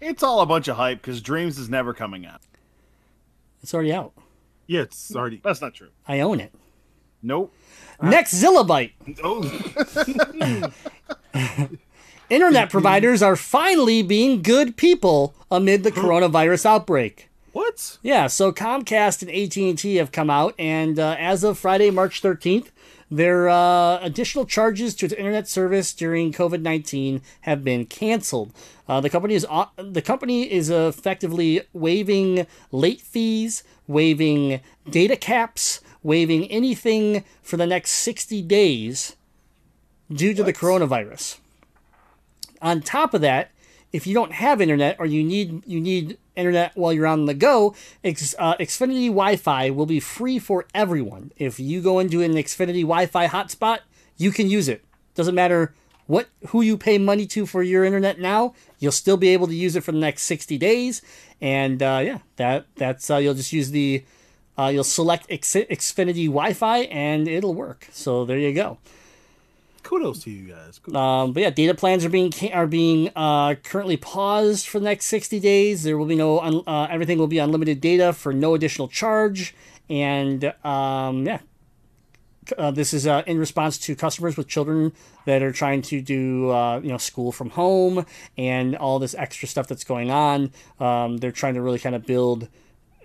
It's all a bunch of hype because Dreams is never coming out. It's already out. yeah it's already That's not true. I own it. Nope. Next Zillabyte. Oh, Internet providers are finally being good people amid the coronavirus outbreak. what Yeah, so Comcast and AT&T have come out, and uh, as of Friday, March 13th, their uh, additional charges to its internet service during COVID 19 have been canceled. Uh, the company is the company is effectively waiving late fees, waiving data caps, waiving anything for the next 60 days due to the coronavirus. On top of that, if you don't have internet or you need you need internet while you're on the go, X, uh, Xfinity Wi-Fi will be free for everyone. If you go into an Xfinity Wi-Fi hotspot, you can use it. Doesn't matter what who you pay money to for your internet now, you'll still be able to use it for the next 60 days. And uh, yeah, that that's uh, you'll just use the uh, you'll select X- Xfinity Wi-Fi and it'll work. So there you go. Kudos to you guys. Um, but yeah, data plans are being are being uh, currently paused for the next sixty days. There will be no un- uh, everything will be unlimited data for no additional charge, and um, yeah, uh, this is uh, in response to customers with children that are trying to do uh, you know school from home and all this extra stuff that's going on. Um, they're trying to really kind of build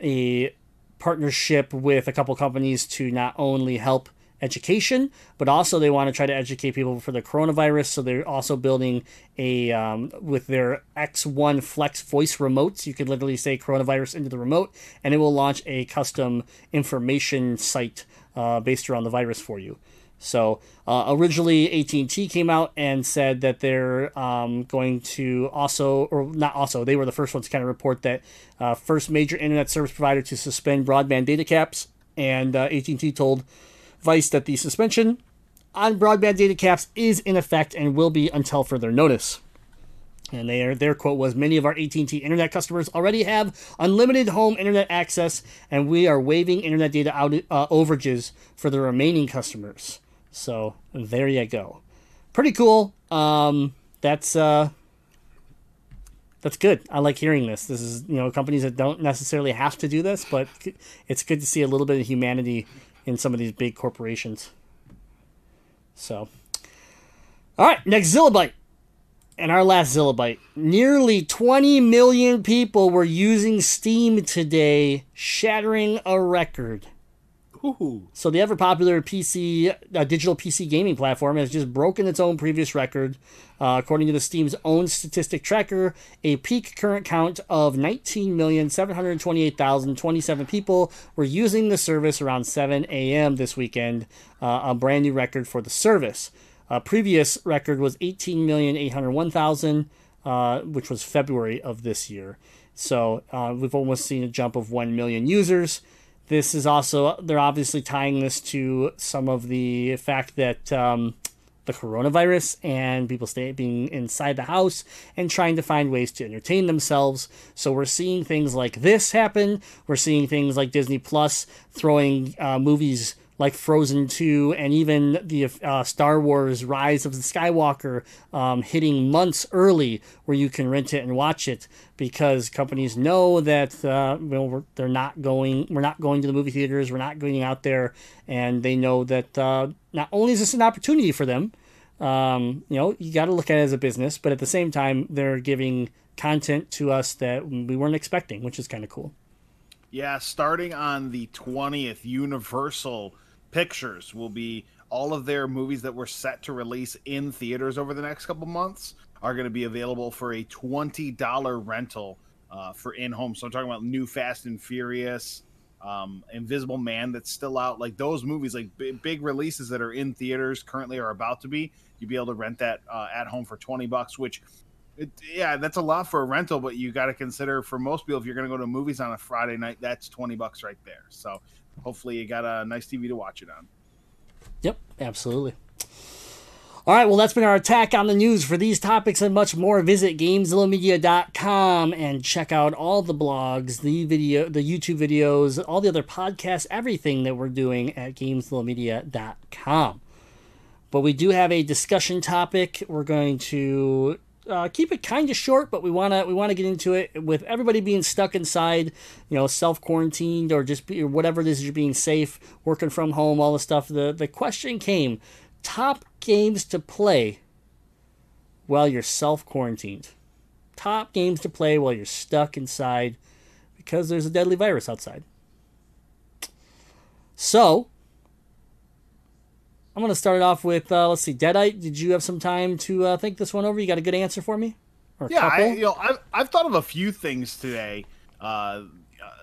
a partnership with a couple companies to not only help education, but also they want to try to educate people for the coronavirus. So they're also building a um, with their X1 Flex voice remotes. You could literally say coronavirus into the remote, and it will launch a custom information site uh, based around the virus for you. So uh, originally, AT&T came out and said that they're um, going to also, or not also, they were the first ones to kind of report that uh, first major internet service provider to suspend broadband data caps. And uh, AT&T told Vice that the suspension on broadband data caps is in effect and will be until further notice. And their their quote was, "Many of our AT&T internet customers already have unlimited home internet access, and we are waiving internet data out, uh, overages for the remaining customers." So there you go. Pretty cool. Um, that's uh, that's good. I like hearing this. This is you know companies that don't necessarily have to do this, but it's good to see a little bit of humanity in some of these big corporations. So, all right, next Zillabyte. And our last Zillabyte. Nearly 20 million people were using Steam today, shattering a record. Ooh. So the ever popular PC, uh, digital PC gaming platform has just broken its own previous record. Uh, according to the Steam's own statistic tracker, a peak current count of 19,728,027 people were using the service around 7 a.m. this weekend, uh, a brand new record for the service. A previous record was 18,801,000, uh, which was February of this year. So uh, we've almost seen a jump of 1 million users. This is also, they're obviously tying this to some of the fact that um, the coronavirus and people stay being inside the house and trying to find ways to entertain themselves. So we're seeing things like this happen. We're seeing things like Disney Plus throwing uh, movies like Frozen 2 and even the uh, Star Wars Rise of the Skywalker um, hitting months early where you can rent it and watch it because companies know that uh, well, they're not going we're not going to the movie theaters we're not going out there and they know that uh, not only is this an opportunity for them um, you know you got to look at it as a business but at the same time they're giving content to us that we weren't expecting which is kind of cool. Yeah, starting on the 20th, Universal Pictures will be all of their movies that were set to release in theaters over the next couple months are going to be available for a $20 rental uh, for in home. So I'm talking about new Fast and Furious, um, Invisible Man that's still out. Like those movies, like big, big releases that are in theaters currently are about to be. You'd be able to rent that uh, at home for 20 bucks, which it, yeah, that's a lot for a rental, but you got to consider for most people, if you're going to go to movies on a Friday night, that's 20 bucks right there. So hopefully you got a nice TV to watch it on. Yep, absolutely. All right, well, that's been our attack on the news. For these topics and much more, visit GameZillaMedia.com and check out all the blogs, the video, the YouTube videos, all the other podcasts, everything that we're doing at GameZillaMedia.com. But we do have a discussion topic. We're going to uh, keep it kind of short, but we wanna we wanna get into it with everybody being stuck inside, you know, self quarantined or just be, or whatever it is you're being safe, working from home, all the stuff. The the question came: top games to play while you're self quarantined. Top games to play while you're stuck inside because there's a deadly virus outside. So, I'm going to start it off with, uh, let's see, Deadite. Did you have some time to uh, think this one over? You got a good answer for me? Or Yeah. I, you know, I've, I've thought of a few things today. Uh, uh,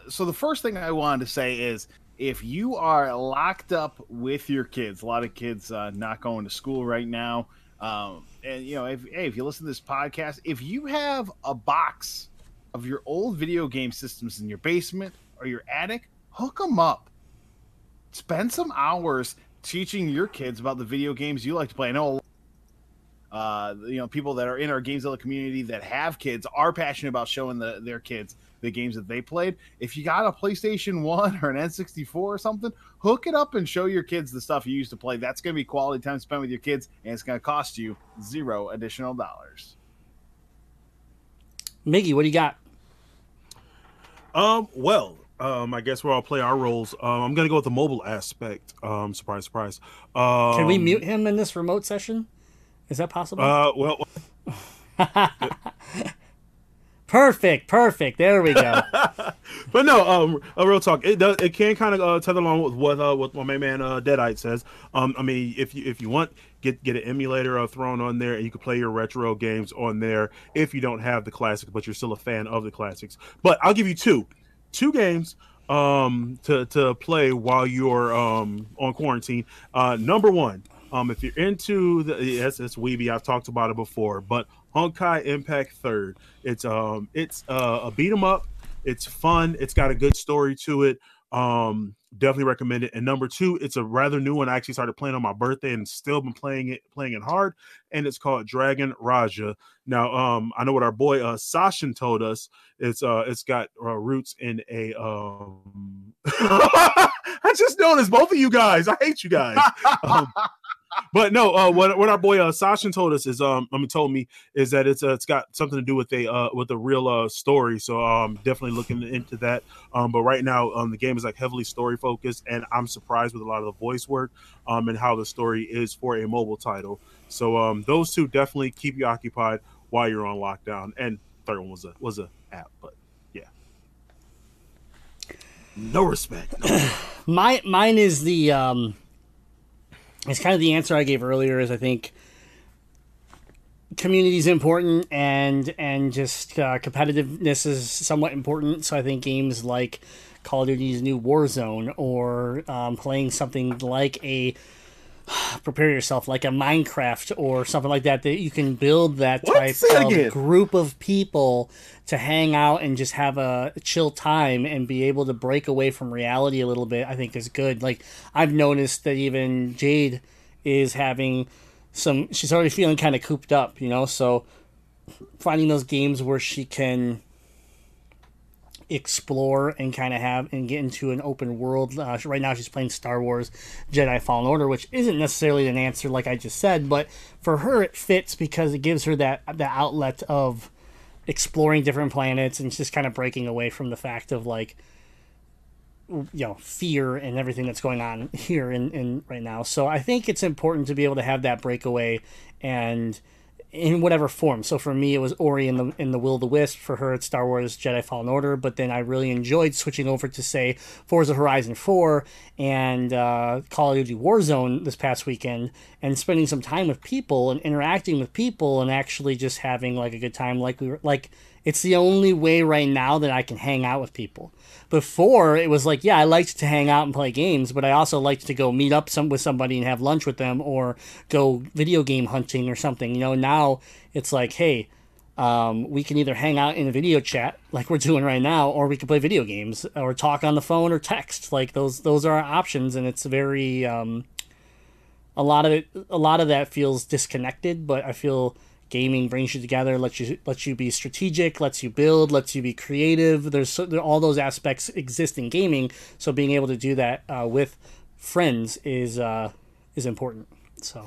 so the first thing I wanted to say is if you are locked up with your kids, a lot of kids uh, not going to school right now, um, and you know, if hey, if you listen to this podcast, if you have a box of your old video game systems in your basement or your attic, hook them up. Spend some hours teaching your kids about the video games you like to play. I know uh, you know, people that are in our Gamezilla community that have kids are passionate about showing the, their kids the games that they played. If you got a PlayStation 1 or an N64 or something, hook it up and show your kids the stuff you used to play. That's going to be quality time spent with your kids, and it's going to cost you zero additional dollars. Miggy, what do you got? Um, well, Um, I guess we'll all play our roles. Um, I'm gonna go with the mobile aspect. Um, surprise, surprise. Um, Can we mute him in this remote session? Is that possible? Uh, well, perfect, perfect. There we go. but no, um, a real talk. It does. It can kind of uh, tether along with what uh, what my main man uh, Deadite says. Um, I mean, if you if you want, get get an emulator uh, thrown on there, and you can play your retro games on there. If you don't have the classics, but you're still a fan of the classics. But I'll give you two, two games um to to play while you're um on quarantine. Uh, number one. Um, if you're into the yes, it's Weeby, I've talked about it before, but Honkai Impact Third. It's um, it's uh, a beat 'em up. It's fun. It's got a good story to it. Um, definitely recommend it. And number two, it's a rather new one. I actually started playing on my birthday and still been playing it, playing it hard. And it's called Dragon Raja. Now, um, I know what our boy uh Sashin told us. It's uh, it's got uh, roots in a um. I just noticed both of you guys. I hate you guys. Um, but no, uh, what what our boy uh, told us is um, I mean, told me is that it's uh, it's got something to do with a uh with a real uh story. So um, definitely looking into that. Um, but right now, um, the game is like heavily story focused, and I'm surprised with a lot of the voice work, um, and how the story is for a mobile title. So um, those two definitely keep you occupied while you're on lockdown. And third one was a was a app, but yeah. No respect. No. My mine is the um it's kind of the answer I gave earlier is I think community is important and and just uh, competitiveness is somewhat important. So I think games like Call of Duty's new Warzone or um, playing something like a prepare yourself like a Minecraft or something like that that you can build that What? type of again. group of people to hang out and just have a chill time and be able to break away from reality a little bit I think is good. Like I've noticed that even Jade is having some she's already feeling kind of cooped up, you know, so finding those games where she can explore and kind of have and get into an open world. Uh, right now, she's playing Star Wars Jedi Fallen Order, which isn't necessarily an answer like I just said, but for her it fits because it gives her that the outlet of exploring different planets and just kind of breaking away from the fact of like you know fear and everything that's going on here in right now so i think it's important to be able to have that breakaway and in whatever form. So for me, it was Ori in the in the Will of the Wisp. For her, it's Star Wars Jedi Fallen Order. But then I really enjoyed switching over to say Forza Horizon Four and uh, Call of Duty Warzone this past weekend, and spending some time with people and interacting with people and actually just having like a good time. Like we were like. It's the only way right now that I can hang out with people. Before it was like, yeah, I liked to hang out and play games, but I also liked to go meet up some with somebody and have lunch with them or go video game hunting or something. You know, now it's like, hey, um, we can either hang out in a video chat like we're doing right now, or we can play video games or talk on the phone or text. Like those, those are our options, and it's very um, a lot of it. A lot of that feels disconnected, but I feel gaming brings you together, lets you lets you be strategic, lets you build, lets you be creative. There's so, there, all those aspects exist in gaming, so being able to do that uh, with friends is uh, is important. So.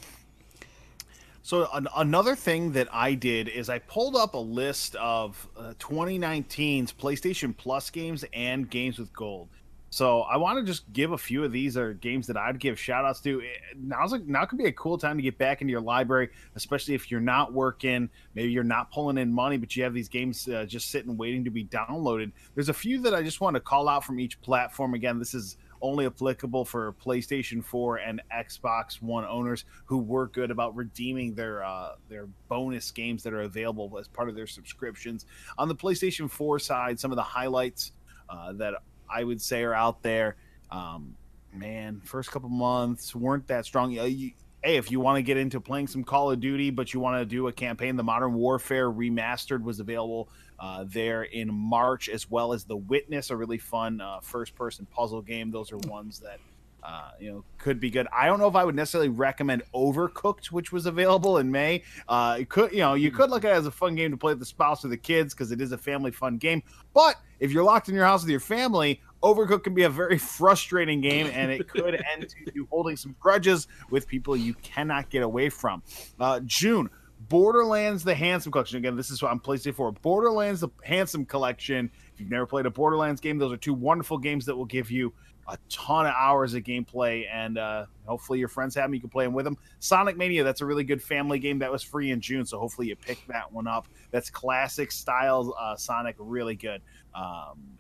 So an, another thing that I did is I pulled up a list of uh, 2019's PlayStation Plus games and games with gold. So I want to just give a few of these are games that I'd give shout outs to. Eh, Now's a, now could be a cool time to get back into your library, especially if you're not working, maybe you're not pulling in money, but you have these games uh, just sitting waiting to be downloaded. There's a few that I just want to call out from each platform. Again, this is only applicable for PlayStation 4 and Xbox One owners who were good about redeeming their uh, their bonus games that are available as part of their subscriptions. On the PlayStation 4 side, some of the highlights uh, that I would say are out there. Um, man, first couple months weren't that strong. Uh, you, hey, if you want to get into playing some Call of Duty, but you want to do a campaign, the Modern Warfare Remastered was available uh, there in March, as well as The Witness, a really fun uh, first-person puzzle game. Those are ones that uh, you know could be good. I don't know if I would necessarily recommend Overcooked, which was available in May. Uh, it could you know you could look at it as a fun game to play with the spouse or the kids because it is a family fun game. But if you're locked in your house with your family, Overcooked can be a very frustrating game, and it could end to you holding some grudges with people you cannot get away from. Uh, June. Borderlands: The Handsome Collection. Again, this is on PlayStation 4. Borderlands: The Handsome Collection. If you've never played a Borderlands game, those are two wonderful games that will give you a ton of hours of gameplay, and uh, hopefully your friends have them. You can play them with them. Sonic Mania, that's a really good family game that was free in June, so hopefully you pick that one up. That's classic style uh, Sonic, really good. Um,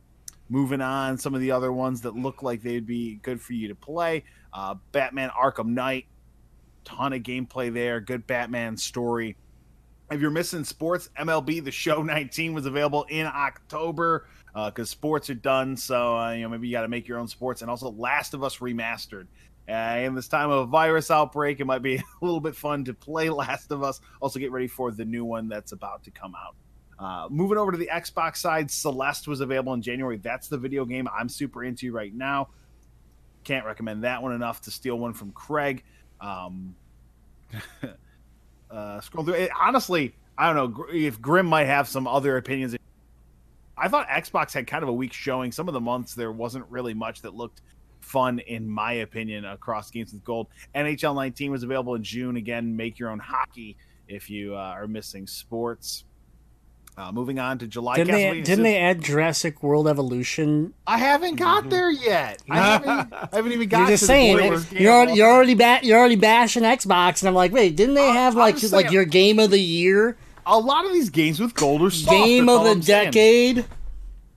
moving on, some of the other ones that look like they'd be good for you to play. Uh, Batman Arkham Knight, ton of gameplay there. Good Batman story. If you're missing sports, MLB The Show 19 was available in October because uh, sports are done. So uh, you know maybe you got to make your own sports. And also Last of Us remastered. Uh, in this time of a virus outbreak, it might be a little bit fun to play Last of Us. Also, get ready for the new one that's about to come out. Uh, moving over to the Xbox side, Celeste was available in January. That's the video game I'm super into right now. Can't recommend that one enough to steal one from Craig. Um, uh, scroll through. It, honestly, I don't know if Grim might have some other opinions. I thought Xbox had kind of a weak showing. Some of the months there wasn't really much that looked fun, in my opinion, across games with gold. NHL 19 was available in June. Again, make your own hockey if you uh, are missing sports. Uh, moving on to July. Didn't they, didn't they add Jurassic World Evolution? I haven't got there yet. I haven't, I haven't even got. You're just to saying the it, you're already, you're already ba- you're already bashing Xbox, and I'm like, wait, didn't they have I'm like just like saying- your game of the year, a lot of these games with gold are soft. game of the I'm saying. decade?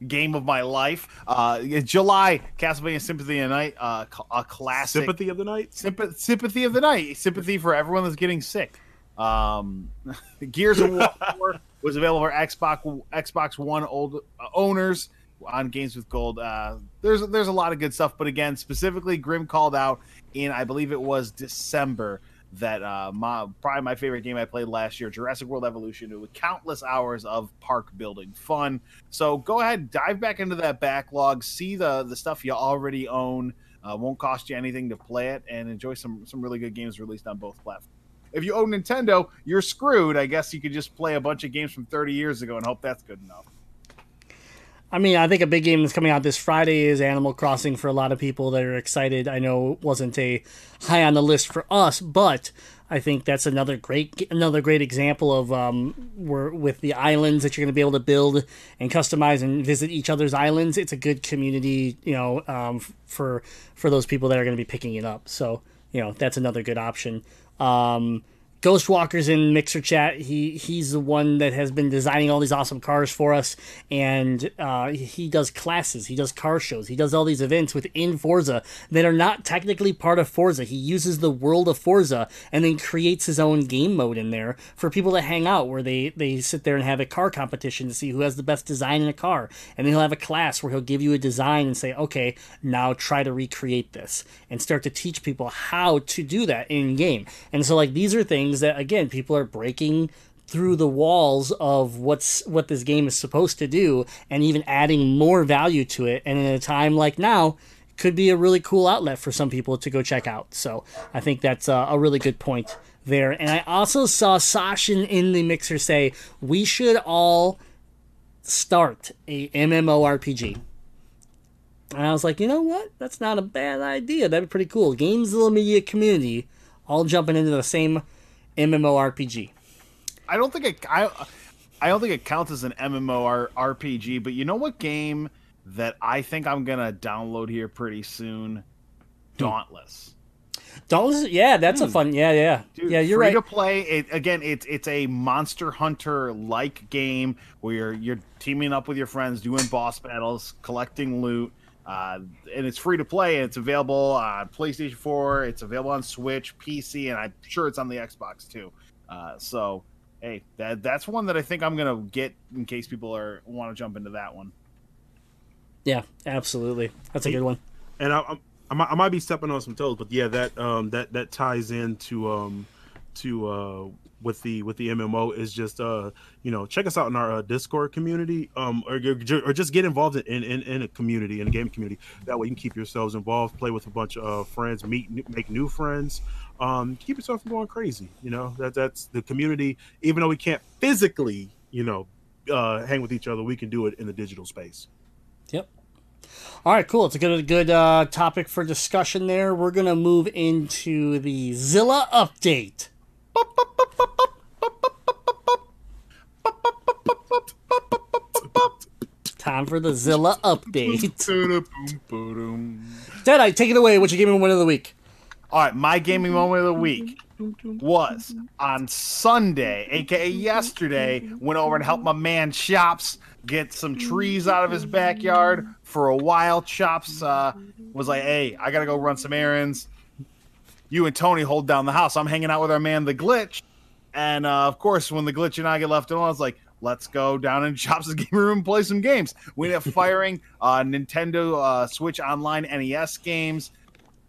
game of my life. Uh, July, Castlevania Sympathy of the Night, uh, a classic. Sympathy of the night. Sympa- sympathy of the night. Sympathy for everyone that's getting sick. Um, Gears of War was available for Xbox Xbox One old uh, owners on Games with Gold. Uh, there's there's a lot of good stuff, but again, specifically, Grim called out in I believe it was December that uh, my probably my favorite game I played last year, Jurassic World Evolution, with countless hours of park building fun. So go ahead, dive back into that backlog, see the the stuff you already own. Uh, won't cost you anything to play it, and enjoy some some really good games released on both platforms. If you own Nintendo, you're screwed. I guess you could just play a bunch of games from 30 years ago and hope that's good enough. I mean, I think a big game that's coming out this Friday is Animal Crossing for a lot of people that are excited. I know it wasn't a high on the list for us, but I think that's another great another great example of um, where with the islands that you're going to be able to build and customize and visit each other's islands. It's a good community, you know, um, for for those people that are going to be picking it up. So you know, that's another good option. Um, Ghostwalker's in Mixer Chat. He he's the one that has been designing all these awesome cars for us, and uh, he does classes, he does car shows, he does all these events within Forza that are not technically part of Forza. He uses the world of Forza and then creates his own game mode in there for people to hang out, where they they sit there and have a car competition to see who has the best design in a car, and then he'll have a class where he'll give you a design and say, okay, now try to recreate this, and start to teach people how to do that in game. And so like these are things that again people are breaking through the walls of what's what this game is supposed to do and even adding more value to it. And in a time like now could be a really cool outlet for some people to go check out. So i think that's a, a really good point there. And i also saw sashin in the mixer say we should all start a mmorpg and i was like you know what? That's not a bad idea. That'd be pretty cool. Gamezilla Media community all jumping into the same mmorpg I don't think it. I, I don't think it counts as an MMO RPG. But you know what game that I think I'm gonna download here pretty soon? Hmm. Dauntless. Dauntless, yeah, that's a hmm. fun. Yeah, yeah, Dude, yeah. You're free right. to play. It, again, it's it's a Monster Hunter like game where you're you're teaming up with your friends, doing boss battles, collecting loot, uh, and it's free to play. And it's available on PlayStation 4. It's available on Switch, PC, and I'm sure it's on the Xbox too. Uh, so, hey, that that's one that I think I'm gonna get in case people are want to jump into that one. Yeah, absolutely. That's a good one. and I, I, I, might, be stepping on some toes, but yeah, that um that that ties into um to uh with the with the MMO is just uh you know check us out in our uh, Discord community um or or just get involved in, in in a community in a game community that way you can keep yourselves involved, play with a bunch of uh, friends, meet make new friends, um keep yourself from going crazy. You know that that's the community. Even though we can't physically you know uh hang with each other, we can do it in the digital space. Yep. All right, cool. It's a good good uh, topic for discussion. There, we're gonna move into the Zilla update. Time for the Zilla update. Boom. Deadite, take it away. What's your gaming moment of the week? All right, my gaming moment of the week was on Sunday, aka yesterday. Went over and helped my man Chops get some trees out of his backyard for a while. Chops uh, was like, "Hey, I gotta go run some errands. You and Tony hold down the house. I'm hanging out with our man the Glitch." And uh, of course, when the Glitch and I get left alone, I was like, "Let's go down in Chops' game room and play some games." We ended up firing uh, Nintendo uh, Switch Online NES games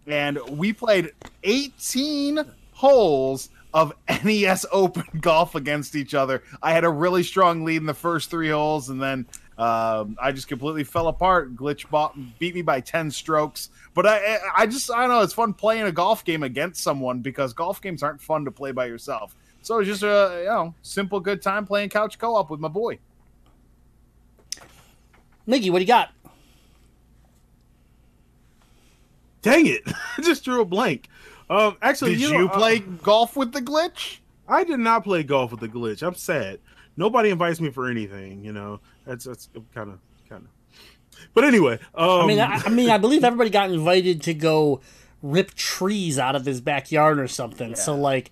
and we played 18 holes of NES Open golf against each other. I had a really strong lead in the first three holes, and then um, I just completely fell apart. Glitch bought, beat me by 10 strokes. But I, I just, I don't know, it's fun playing a golf game against someone because golf games aren't fun to play by yourself. So it's just a, you know, simple good time playing couch co-op with my boy. Mickey, what do you got? Dang it! I just drew a blank. Um, actually, Did you, you, know, uh, play golf with the glitch? I did not play golf with the glitch. I'm sad. Nobody invites me for anything. You know, that's that's kind of kind of. But anyway, um, I mean, I, I mean, I believe everybody got invited to go rip trees out of his backyard or something. So like,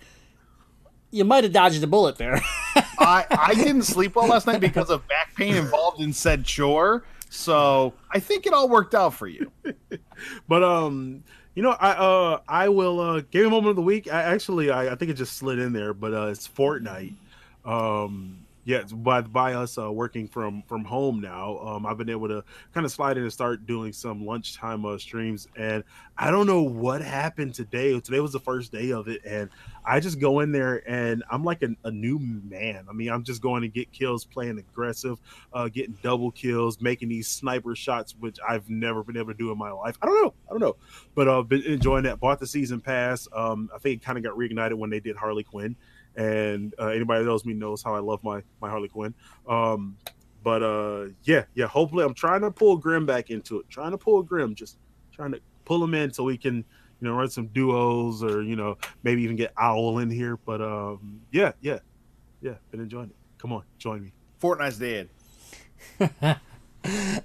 you might have dodged a bullet there. I, I didn't sleep well last night because of back pain involved in said chore. So I think it all worked out for you. but um, you know, I uh, I will uh, game moment of the week. I actually, I, I think it just slid in there, but uh, it's Fortnite. Um, yeah, by by us uh, working from from home now. Um, I've been able to kind of slide in and start doing some lunchtime uh, streams, and I don't know what happened today. Today was the first day of it, and I just go in there and I'm like a, a new man. I mean, I'm just going to get kills, playing aggressive, uh, getting double kills, making these sniper shots, which I've never been able to do in my life. I don't know, I don't know, but I've uh, been enjoying that. Bought the season pass. Um, I think it kind of got reignited when they did Harley Quinn, and uh, anybody that knows me knows how I love my my Harley Quinn. Um, but uh, yeah, yeah. Hopefully, I'm trying to pull Grim back into it. Trying to pull Grim, just trying to pull him in so we can you know, run some duos or, you know, maybe even get Owl in here. But um, yeah, yeah, yeah, been enjoying it. Come on, join me. Fortnite's dead.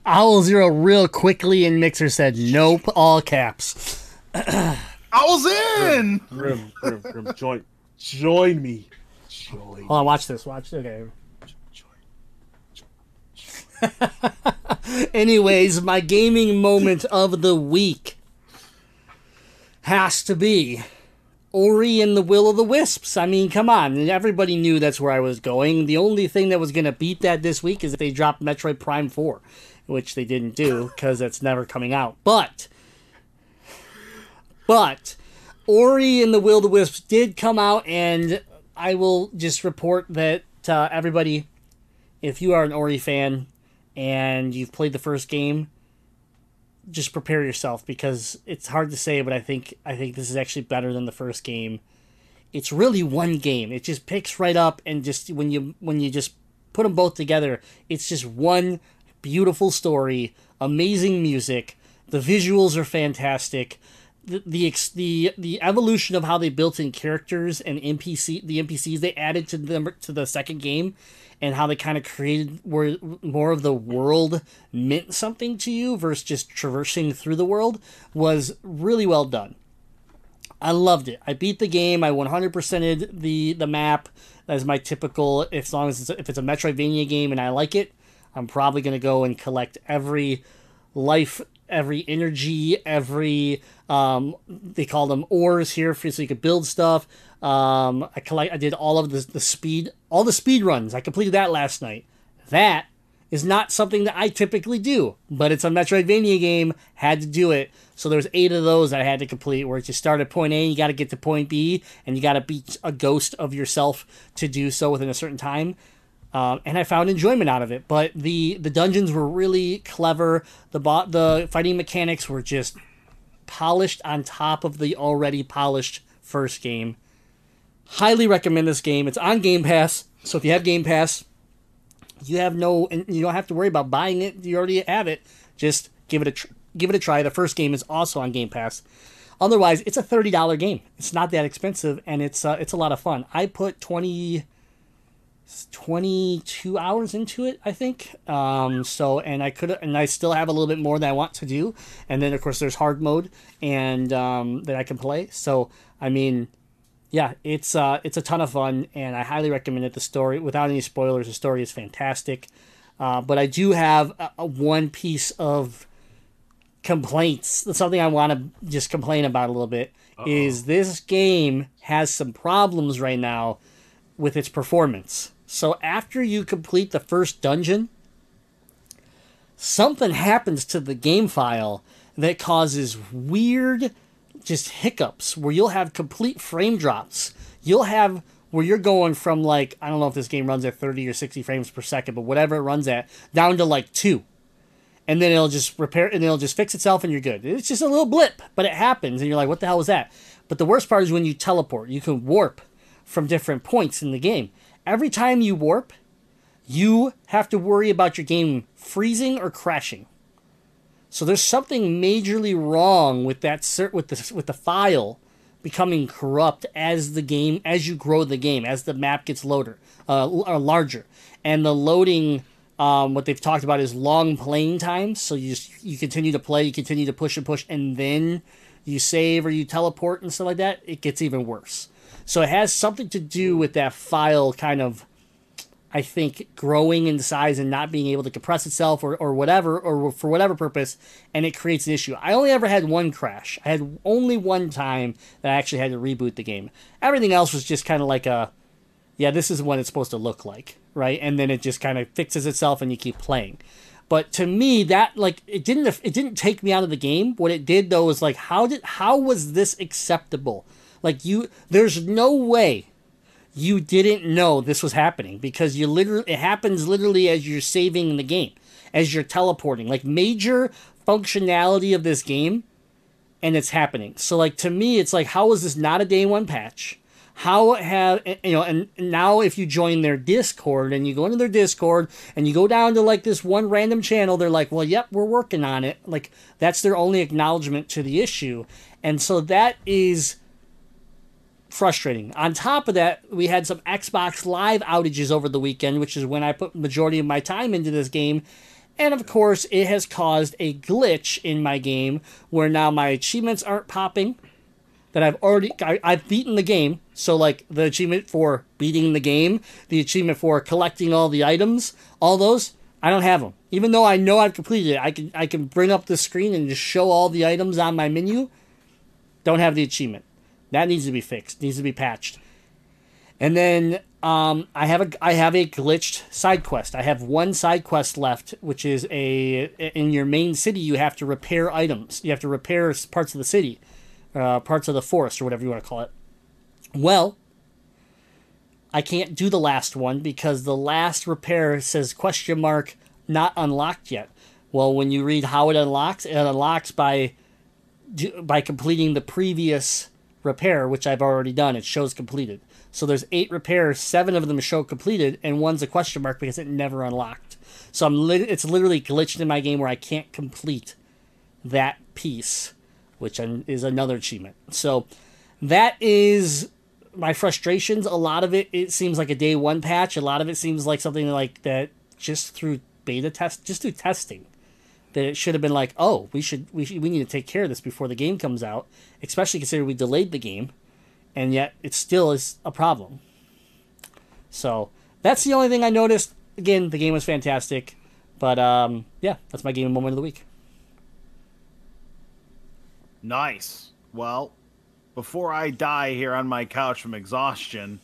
Owl Zero real quickly and Mixer said nope, all caps. Owl's in. Grim, Grim, Grim, join, join me. Join. Hold on, watch this. Watch. This. Okay. Anyways, my gaming moment of the week has to be Ori and the Will of the Wisps. I mean, come on. Everybody knew that's where I was going. The only thing that was going to beat that this week is if they dropped Metroid Prime 4, which they didn't do because it's never coming out. But, but, Ori and the Will the Wisps did come out, and I will just report that uh, everybody, if you are an Ori fan and you've played the first game, just prepare yourself because it's hard to say, but I think I think this is actually better than the first game. It's really one game. It just picks right up and just when you when you just put them both together, it's just one beautiful story, amazing music. The visuals are fantastic. The, the the the evolution of how they built in characters and NPC the NPCs they added to them to the second game and how they kind of created where more of the world meant something to you versus just traversing through the world was really well done. I loved it. I beat the game. I 100%ed the the map as my typical. As long as it's, if it's a Metroidvania game and I like it, I'm probably gonna go and collect every life, every energy, every um, they call them ores here for so you could build stuff. Um, I collect. I did all of the the speed, all the speed runs. I completed that last night. That is not something that I typically do, but it's a Metroidvania game. Had to do it. So there's eight of those that I had to complete. Where you start at point A, you got to get to point B, and you got to beat a ghost of yourself to do so within a certain time. Um, and I found enjoyment out of it. But the the dungeons were really clever. The bot the fighting mechanics were just polished on top of the already polished first game. Highly recommend this game. It's on Game Pass, so if you have Game Pass, you have no, and you don't have to worry about buying it. You already have it. Just give it a tr- give it a try. The first game is also on Game Pass. Otherwise, it's a thirty dollar game. It's not that expensive, and it's uh, it's a lot of fun. I put twenty 22 hours into it, I think. Um, so, and I could, and I still have a little bit more that I want to do. And then, of course, there's hard mode and um, that I can play. So, I mean, yeah, it's uh, it's a ton of fun, and I highly recommend it. The story, without any spoilers, the story is fantastic. Uh, but I do have a, a one piece of complaints. Something I want to just complain about a little bit is this game has some problems right now with its performance. So after you complete the first dungeon, something happens to the game file that causes weird just hiccups where you'll have complete frame drops. You'll have where you're going from like I don't know if this game runs at 30 or 60 frames per second, but whatever it runs at, down to like 2. And then it'll just repair and it'll just fix itself and you're good. It's just a little blip, but it happens and you're like what the hell was that? But the worst part is when you teleport. You can warp from different points in the game. Every time you warp, you have to worry about your game freezing or crashing. So there's something majorly wrong with that with the with the file becoming corrupt as the game as you grow the game as the map gets loader uh, or larger. And the loading um, what they've talked about is long playing times so you just you continue to play you continue to push and push and then you save or you teleport and stuff like that it gets even worse so it has something to do with that file kind of I think growing in size and not being able to compress itself or, or whatever or for whatever purpose and it creates an issue. I only ever had one crash. I had only one time that I actually had to reboot the game. Everything else was just kind of like a yeah, this is what it's supposed to look like, right? And then it just kind of fixes itself and you keep playing. But to me that like it didn't it didn't take me out of the game. What it did though was like how did how was this acceptable? Like you there's no way you didn't know this was happening because you literally it happens literally as you're saving the game as you're teleporting. Like major functionality of this game and it's happening. So like to me it's like how is this not a day one patch? How have you know and now if you join their discord and you go into their discord and you go down to like this one random channel they're like well yep we're working on it. Like that's their only acknowledgement to the issue. And so that is frustrating. On top of that, we had some Xbox Live outages over the weekend, which is when I put majority of my time into this game. And of course, it has caused a glitch in my game where now my achievements aren't popping. That I've already I, I've beaten the game. So like the achievement for beating the game, the achievement for collecting all the items, all those I don't have them. Even though I know I've completed it, I can I can bring up the screen and just show all the items on my menu. Don't have the achievement. That needs to be fixed. Needs to be patched. And then um, I have a I have a glitched side quest. I have one side quest left, which is a in your main city. You have to repair items. You have to repair parts of the city, uh, parts of the forest, or whatever you want to call it. Well, I can't do the last one because the last repair says question mark not unlocked yet. Well, when you read how it unlocks, it unlocks by by completing the previous repair, which I've already done. It shows completed. So there's eight repairs, seven of them show completed, and one's a question mark because it never unlocked. So I'm li- it's literally glitched in my game where I can't complete that piece, which is another achievement. So that is my frustrations. A lot of it it seems like a day one patch. A lot of it seems like something like that just through beta test, just through testing that it should have been like, oh, we should we should, we need to take care of this before the game comes out, especially considering we delayed the game, and yet it still is a problem. So that's the only thing I noticed. Again, the game was fantastic, but um, yeah, that's my game moment of the week. Nice. Well, before I die here on my couch from exhaustion,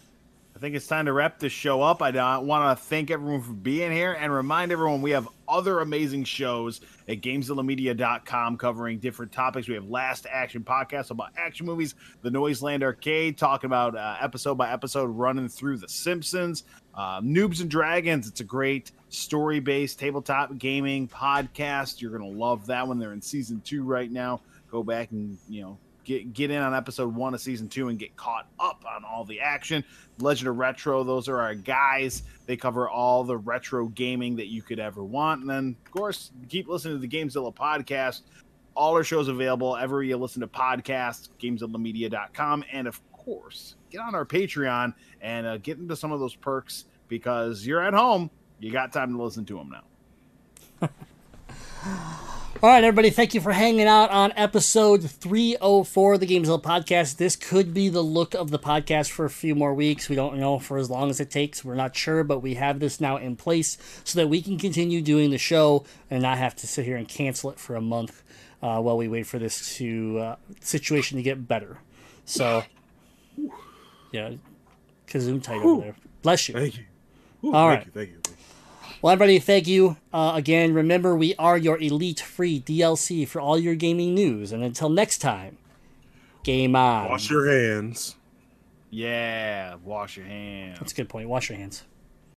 I think it's time to wrap this show up. I want to thank everyone for being here and remind everyone we have other amazing shows at GameZillaMedia.com covering different topics. We have Last Action Podcast about action movies, The Noiseland Arcade, talking about uh, episode by episode running through The Simpsons, uh, Noobs and Dragons. It's a great story based tabletop gaming podcast. You're going to love that one. They're in season two right now. Go back and, you know, get get in on episode one of season two and get caught up on all the action. Legend of Retro, those are our guys. They cover all the retro gaming that you could ever want. And then, of course, keep listening to the Gamezilla podcast. All our shows available ever you listen to podcasts, GameZillaMedia.com, and of course, get on our Patreon and uh, get into some of those perks because you're at home. You got time to listen to them now. All right, everybody, thank you for hanging out on episode 304 of the Gamezilla podcast. This could be the look of the podcast for a few more weeks. We don't know for as long as it takes. We're not sure, but we have this now in place so that we can continue doing the show and not have to sit here and cancel it for a month uh, while we wait for this to uh, situation to get better. So, yeah, Kazoom tight over there. Bless you. Thank you. Ooh, All thank right. You, thank you. Thank you. Well, everybody, thank you uh, again. Remember, we are your elite free DLC for all your gaming news. And until next time, game on. Wash your hands. Yeah, wash your hands. That's a good point. Wash your hands.